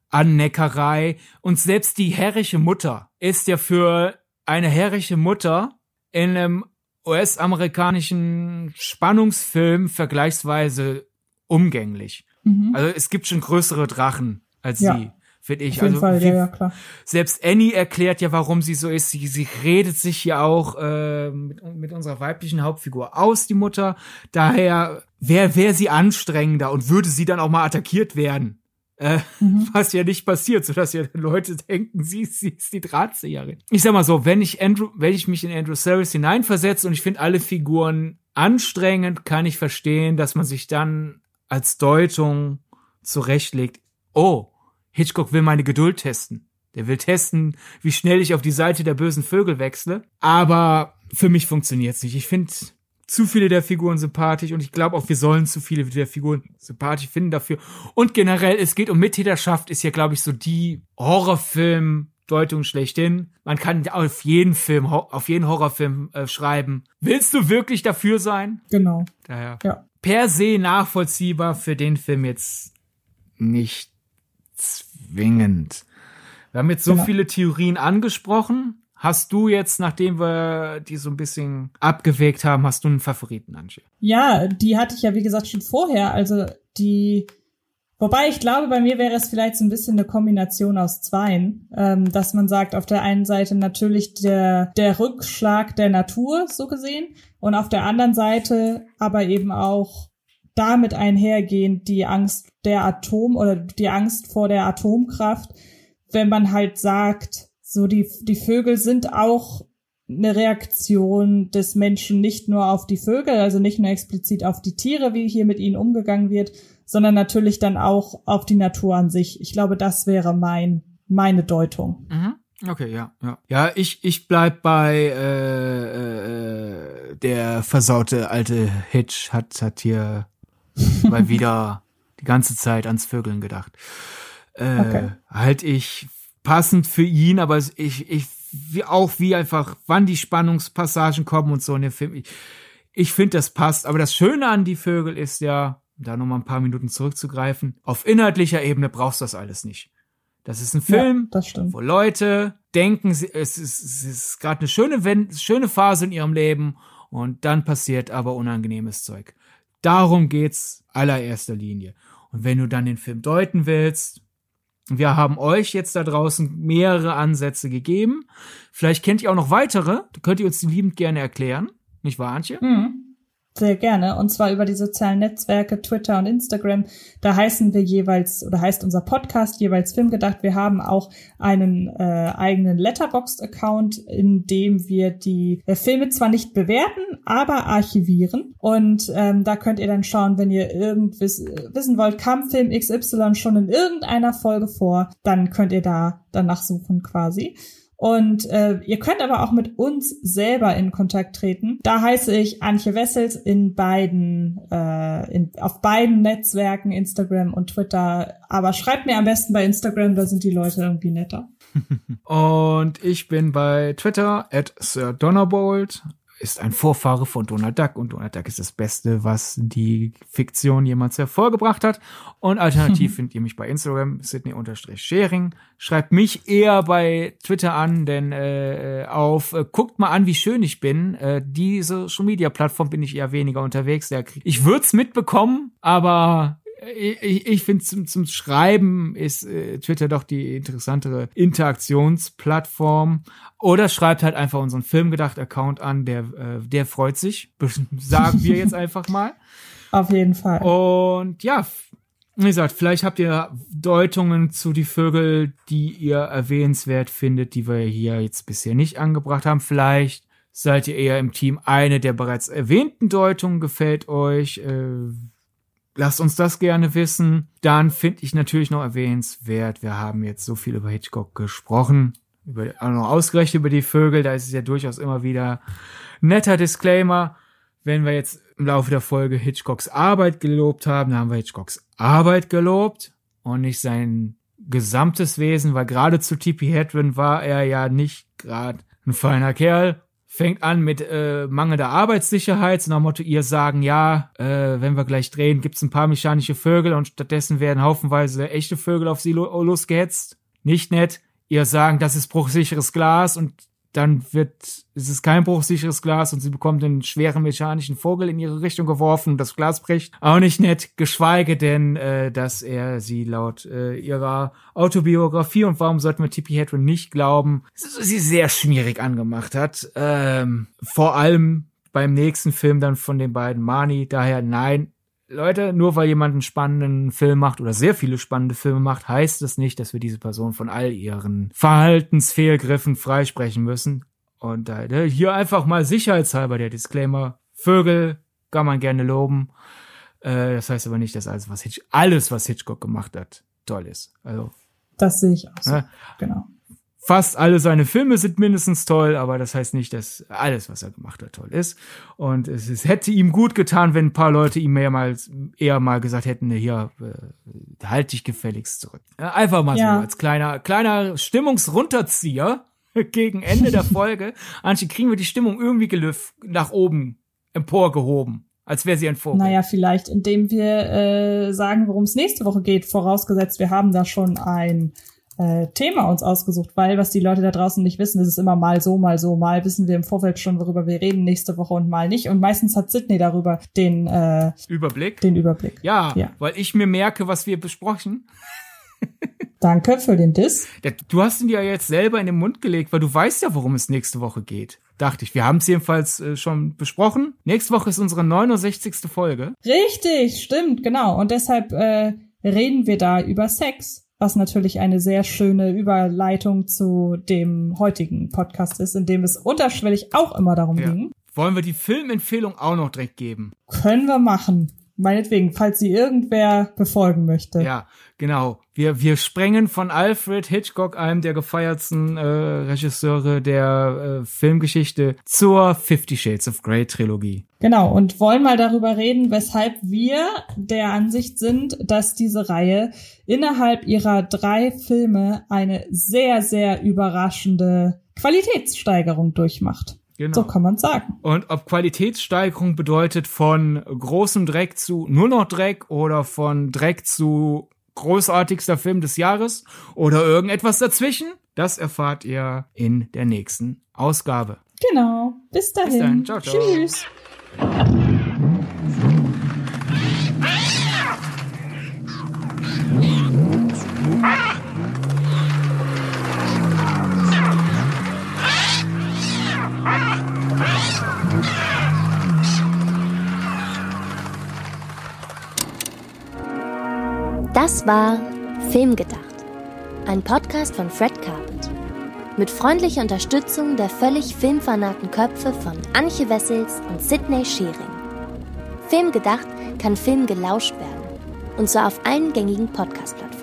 Anneckerei. Und selbst die herrische Mutter ist ja für eine herrische Mutter in einem US-amerikanischen Spannungsfilm vergleichsweise umgänglich. Mhm. Also es gibt schon größere Drachen als ja. sie, finde ich. Auf jeden also Fall, ja, ja, klar. Selbst Annie erklärt ja, warum sie so ist. Sie, sie redet sich ja auch äh, mit, mit unserer weiblichen Hauptfigur aus, die Mutter. Daher wäre wär sie anstrengender und würde sie dann auch mal attackiert werden. Äh, mhm. *laughs* Was ja nicht passiert, sodass ja Leute denken, sie, sie ist die Drahtzieherin. Ich sag mal so, wenn ich Andrew, wenn ich mich in Andrew Service hineinversetze und ich finde alle Figuren anstrengend, kann ich verstehen, dass man sich dann als Deutung zurechtlegt, oh, Hitchcock will meine Geduld testen. Der will testen, wie schnell ich auf die Seite der bösen Vögel wechsle. Aber für mich funktioniert's nicht. Ich finde zu viele der Figuren sympathisch und ich glaube auch, wir sollen zu viele der Figuren sympathisch finden dafür. Und generell, es geht um Mittäterschaft, ist ja, glaube ich, so die Horrorfilm-Deutung schlechthin. Man kann auf jeden Film, auf jeden Horrorfilm äh, schreiben. Willst du wirklich dafür sein? Genau. Daher. Ja. Per se nachvollziehbar für den Film jetzt nicht zwingend. Wir haben jetzt so genau. viele Theorien angesprochen. Hast du jetzt, nachdem wir die so ein bisschen abgewegt haben, hast du einen Favoriten, Angie? Ja, die hatte ich ja, wie gesagt, schon vorher. Also die, wobei ich glaube, bei mir wäre es vielleicht so ein bisschen eine Kombination aus zweien, ähm, dass man sagt, auf der einen Seite natürlich der, der Rückschlag der Natur, so gesehen, und auf der anderen Seite aber eben auch damit einhergehend die Angst der Atom oder die Angst vor der Atomkraft, wenn man halt sagt, so die, die Vögel sind auch eine Reaktion des Menschen nicht nur auf die Vögel, also nicht nur explizit auf die Tiere, wie hier mit ihnen umgegangen wird, sondern natürlich dann auch auf die Natur an sich. Ich glaube, das wäre mein, meine Deutung. Mhm. Okay, ja, ja. Ja, ich, ich bleib bei äh, äh, der versaute alte Hitch hat, hat hier mal *laughs* wieder die ganze Zeit ans Vögeln gedacht. Äh, okay. Halt ich passend für ihn, aber ich, ich, wie auch wie einfach, wann die Spannungspassagen kommen und so in dem Film. Ich, ich finde, das passt. Aber das Schöne an die Vögel ist ja, da nochmal ein paar Minuten zurückzugreifen, auf inhaltlicher Ebene brauchst du das alles nicht. Das ist ein Film, ja, wo Leute denken, es ist, es ist gerade eine schöne, schöne Phase in ihrem Leben und dann passiert aber unangenehmes Zeug. Darum geht's allererster Linie. Und wenn du dann den Film deuten willst, wir haben euch jetzt da draußen mehrere Ansätze gegeben. Vielleicht kennt ihr auch noch weitere. Könnt ihr uns die liebend gerne erklären. Nicht wahr, Antje? Mhm. Sehr gerne. Und zwar über die sozialen Netzwerke, Twitter und Instagram. Da heißen wir jeweils, oder heißt unser Podcast jeweils Filmgedacht. Wir haben auch einen äh, eigenen Letterboxd-Account, in dem wir die äh, Filme zwar nicht bewerten, aber archivieren. Und ähm, da könnt ihr dann schauen, wenn ihr irgend wiss, wissen wollt, kam Film XY schon in irgendeiner Folge vor, dann könnt ihr da danach suchen quasi. Und äh, ihr könnt aber auch mit uns selber in Kontakt treten. Da heiße ich Antje Wessels in beiden, äh, in, auf beiden Netzwerken, Instagram und Twitter. Aber schreibt mir am besten bei Instagram, da sind die Leute irgendwie netter. *laughs* und ich bin bei Twitter at Sir Donnerbold. Ist ein Vorfahre von Donald Duck und Donald Duck ist das Beste, was die Fiktion jemals hervorgebracht hat. Und alternativ *laughs* findet ihr mich bei Instagram, Sydney-Sharing. Schreibt mich eher bei Twitter an, denn äh, auf äh, guckt mal an, wie schön ich bin. Äh, diese Social Media Plattform bin ich eher weniger unterwegs. Ich würde es mitbekommen, aber ich, ich finde zum, zum Schreiben ist äh, Twitter doch die interessantere Interaktionsplattform. Oder schreibt halt einfach unseren Filmgedacht-Account an, der, äh, der freut sich, *laughs* sagen wir jetzt einfach mal. Auf jeden Fall. Und ja, wie gesagt, vielleicht habt ihr Deutungen zu die Vögel, die ihr erwähnenswert findet, die wir hier jetzt bisher nicht angebracht haben. Vielleicht seid ihr eher im Team eine der bereits erwähnten Deutungen gefällt euch. Äh, Lasst uns das gerne wissen. Dann finde ich natürlich noch erwähnenswert, wir haben jetzt so viel über Hitchcock gesprochen, über, auch noch ausgerechnet über die Vögel, da ist es ja durchaus immer wieder netter Disclaimer. Wenn wir jetzt im Laufe der Folge Hitchcocks Arbeit gelobt haben, dann haben wir Hitchcocks Arbeit gelobt und nicht sein gesamtes Wesen, weil gerade zu T.P. Hedren war er ja nicht gerade ein feiner Kerl fängt an mit äh, mangelnder Arbeitssicherheit, so nach Motto, ihr sagen, ja, äh, wenn wir gleich drehen, gibt's ein paar mechanische Vögel und stattdessen werden haufenweise echte Vögel auf sie lo losgehetzt. Nicht nett. Ihr sagen, das ist bruchsicheres Glas und dann wird, es ist kein bruchsicheres Glas und sie bekommt einen schweren mechanischen Vogel in ihre Richtung geworfen und das Glas bricht. Auch nicht nett, geschweige denn, äh, dass er sie laut äh, ihrer Autobiografie und warum sollten wir Tippi Hedren nicht glauben, sie sehr schwierig angemacht hat. Ähm, vor allem beim nächsten Film dann von den beiden Mani. Daher nein, Leute, nur weil jemand einen spannenden Film macht oder sehr viele spannende Filme macht, heißt das nicht, dass wir diese Person von all ihren Verhaltensfehlgriffen freisprechen müssen. Und äh, hier einfach mal sicherheitshalber der Disclaimer. Vögel kann man gerne loben. Äh, das heißt aber nicht, dass alles, was Hitch alles, was Hitchcock gemacht hat, toll ist. Also. Das sehe ich auch so. Ja, genau fast alle seine Filme sind mindestens toll, aber das heißt nicht, dass alles, was er gemacht hat, toll ist. Und es, es hätte ihm gut getan, wenn ein paar Leute ihm mehrmals eher mal gesagt hätten, hier, äh, halt dich gefälligst zurück. Einfach mal ja. so als kleiner, kleiner Stimmungsrunterzieher *laughs* gegen Ende der Folge. Anche, kriegen wir die Stimmung irgendwie gelüft nach oben emporgehoben. Als wäre sie ein Vogel. Naja, vielleicht, indem wir äh, sagen, worum es nächste Woche geht, vorausgesetzt, wir haben da schon ein äh, Thema uns ausgesucht, weil was die Leute da draußen nicht wissen, ist es immer mal so, mal so, mal wissen wir im Vorfeld schon, worüber wir reden nächste Woche und mal nicht. Und meistens hat Sydney darüber den äh, Überblick. Den Überblick. Ja, ja, weil ich mir merke, was wir besprochen. *laughs* Danke für den Diss. Du hast ihn ja jetzt selber in den Mund gelegt, weil du weißt ja, worum es nächste Woche geht. Dachte ich. Wir haben es jedenfalls äh, schon besprochen. Nächste Woche ist unsere 69. Folge. Richtig, stimmt, genau. Und deshalb äh, reden wir da über Sex was natürlich eine sehr schöne Überleitung zu dem heutigen Podcast ist, in dem es unterschwellig auch immer darum ja. ging. Wollen wir die Filmempfehlung auch noch direkt geben? Können wir machen. Meinetwegen, falls sie irgendwer befolgen möchte. Ja, genau. Wir, wir sprengen von Alfred Hitchcock, einem der gefeiertsten äh, Regisseure der äh, Filmgeschichte, zur Fifty Shades of Grey Trilogie. Genau, und wollen mal darüber reden, weshalb wir der Ansicht sind, dass diese Reihe innerhalb ihrer drei Filme eine sehr, sehr überraschende Qualitätssteigerung durchmacht. Genau. So kann man sagen. Und ob Qualitätssteigerung bedeutet von großem Dreck zu nur noch Dreck oder von Dreck zu großartigster Film des Jahres oder irgendetwas dazwischen, das erfahrt ihr in der nächsten Ausgabe. Genau. Bis dahin. Bis dahin. Ciao, ciao. Tschüss. Das war Filmgedacht, ein Podcast von Fred Carpet. Mit freundlicher Unterstützung der völlig filmfanaten Köpfe von Anche Wessels und Sidney Schering. Filmgedacht kann Film gelauscht werden. Und zwar auf allen gängigen Podcast-Plattformen.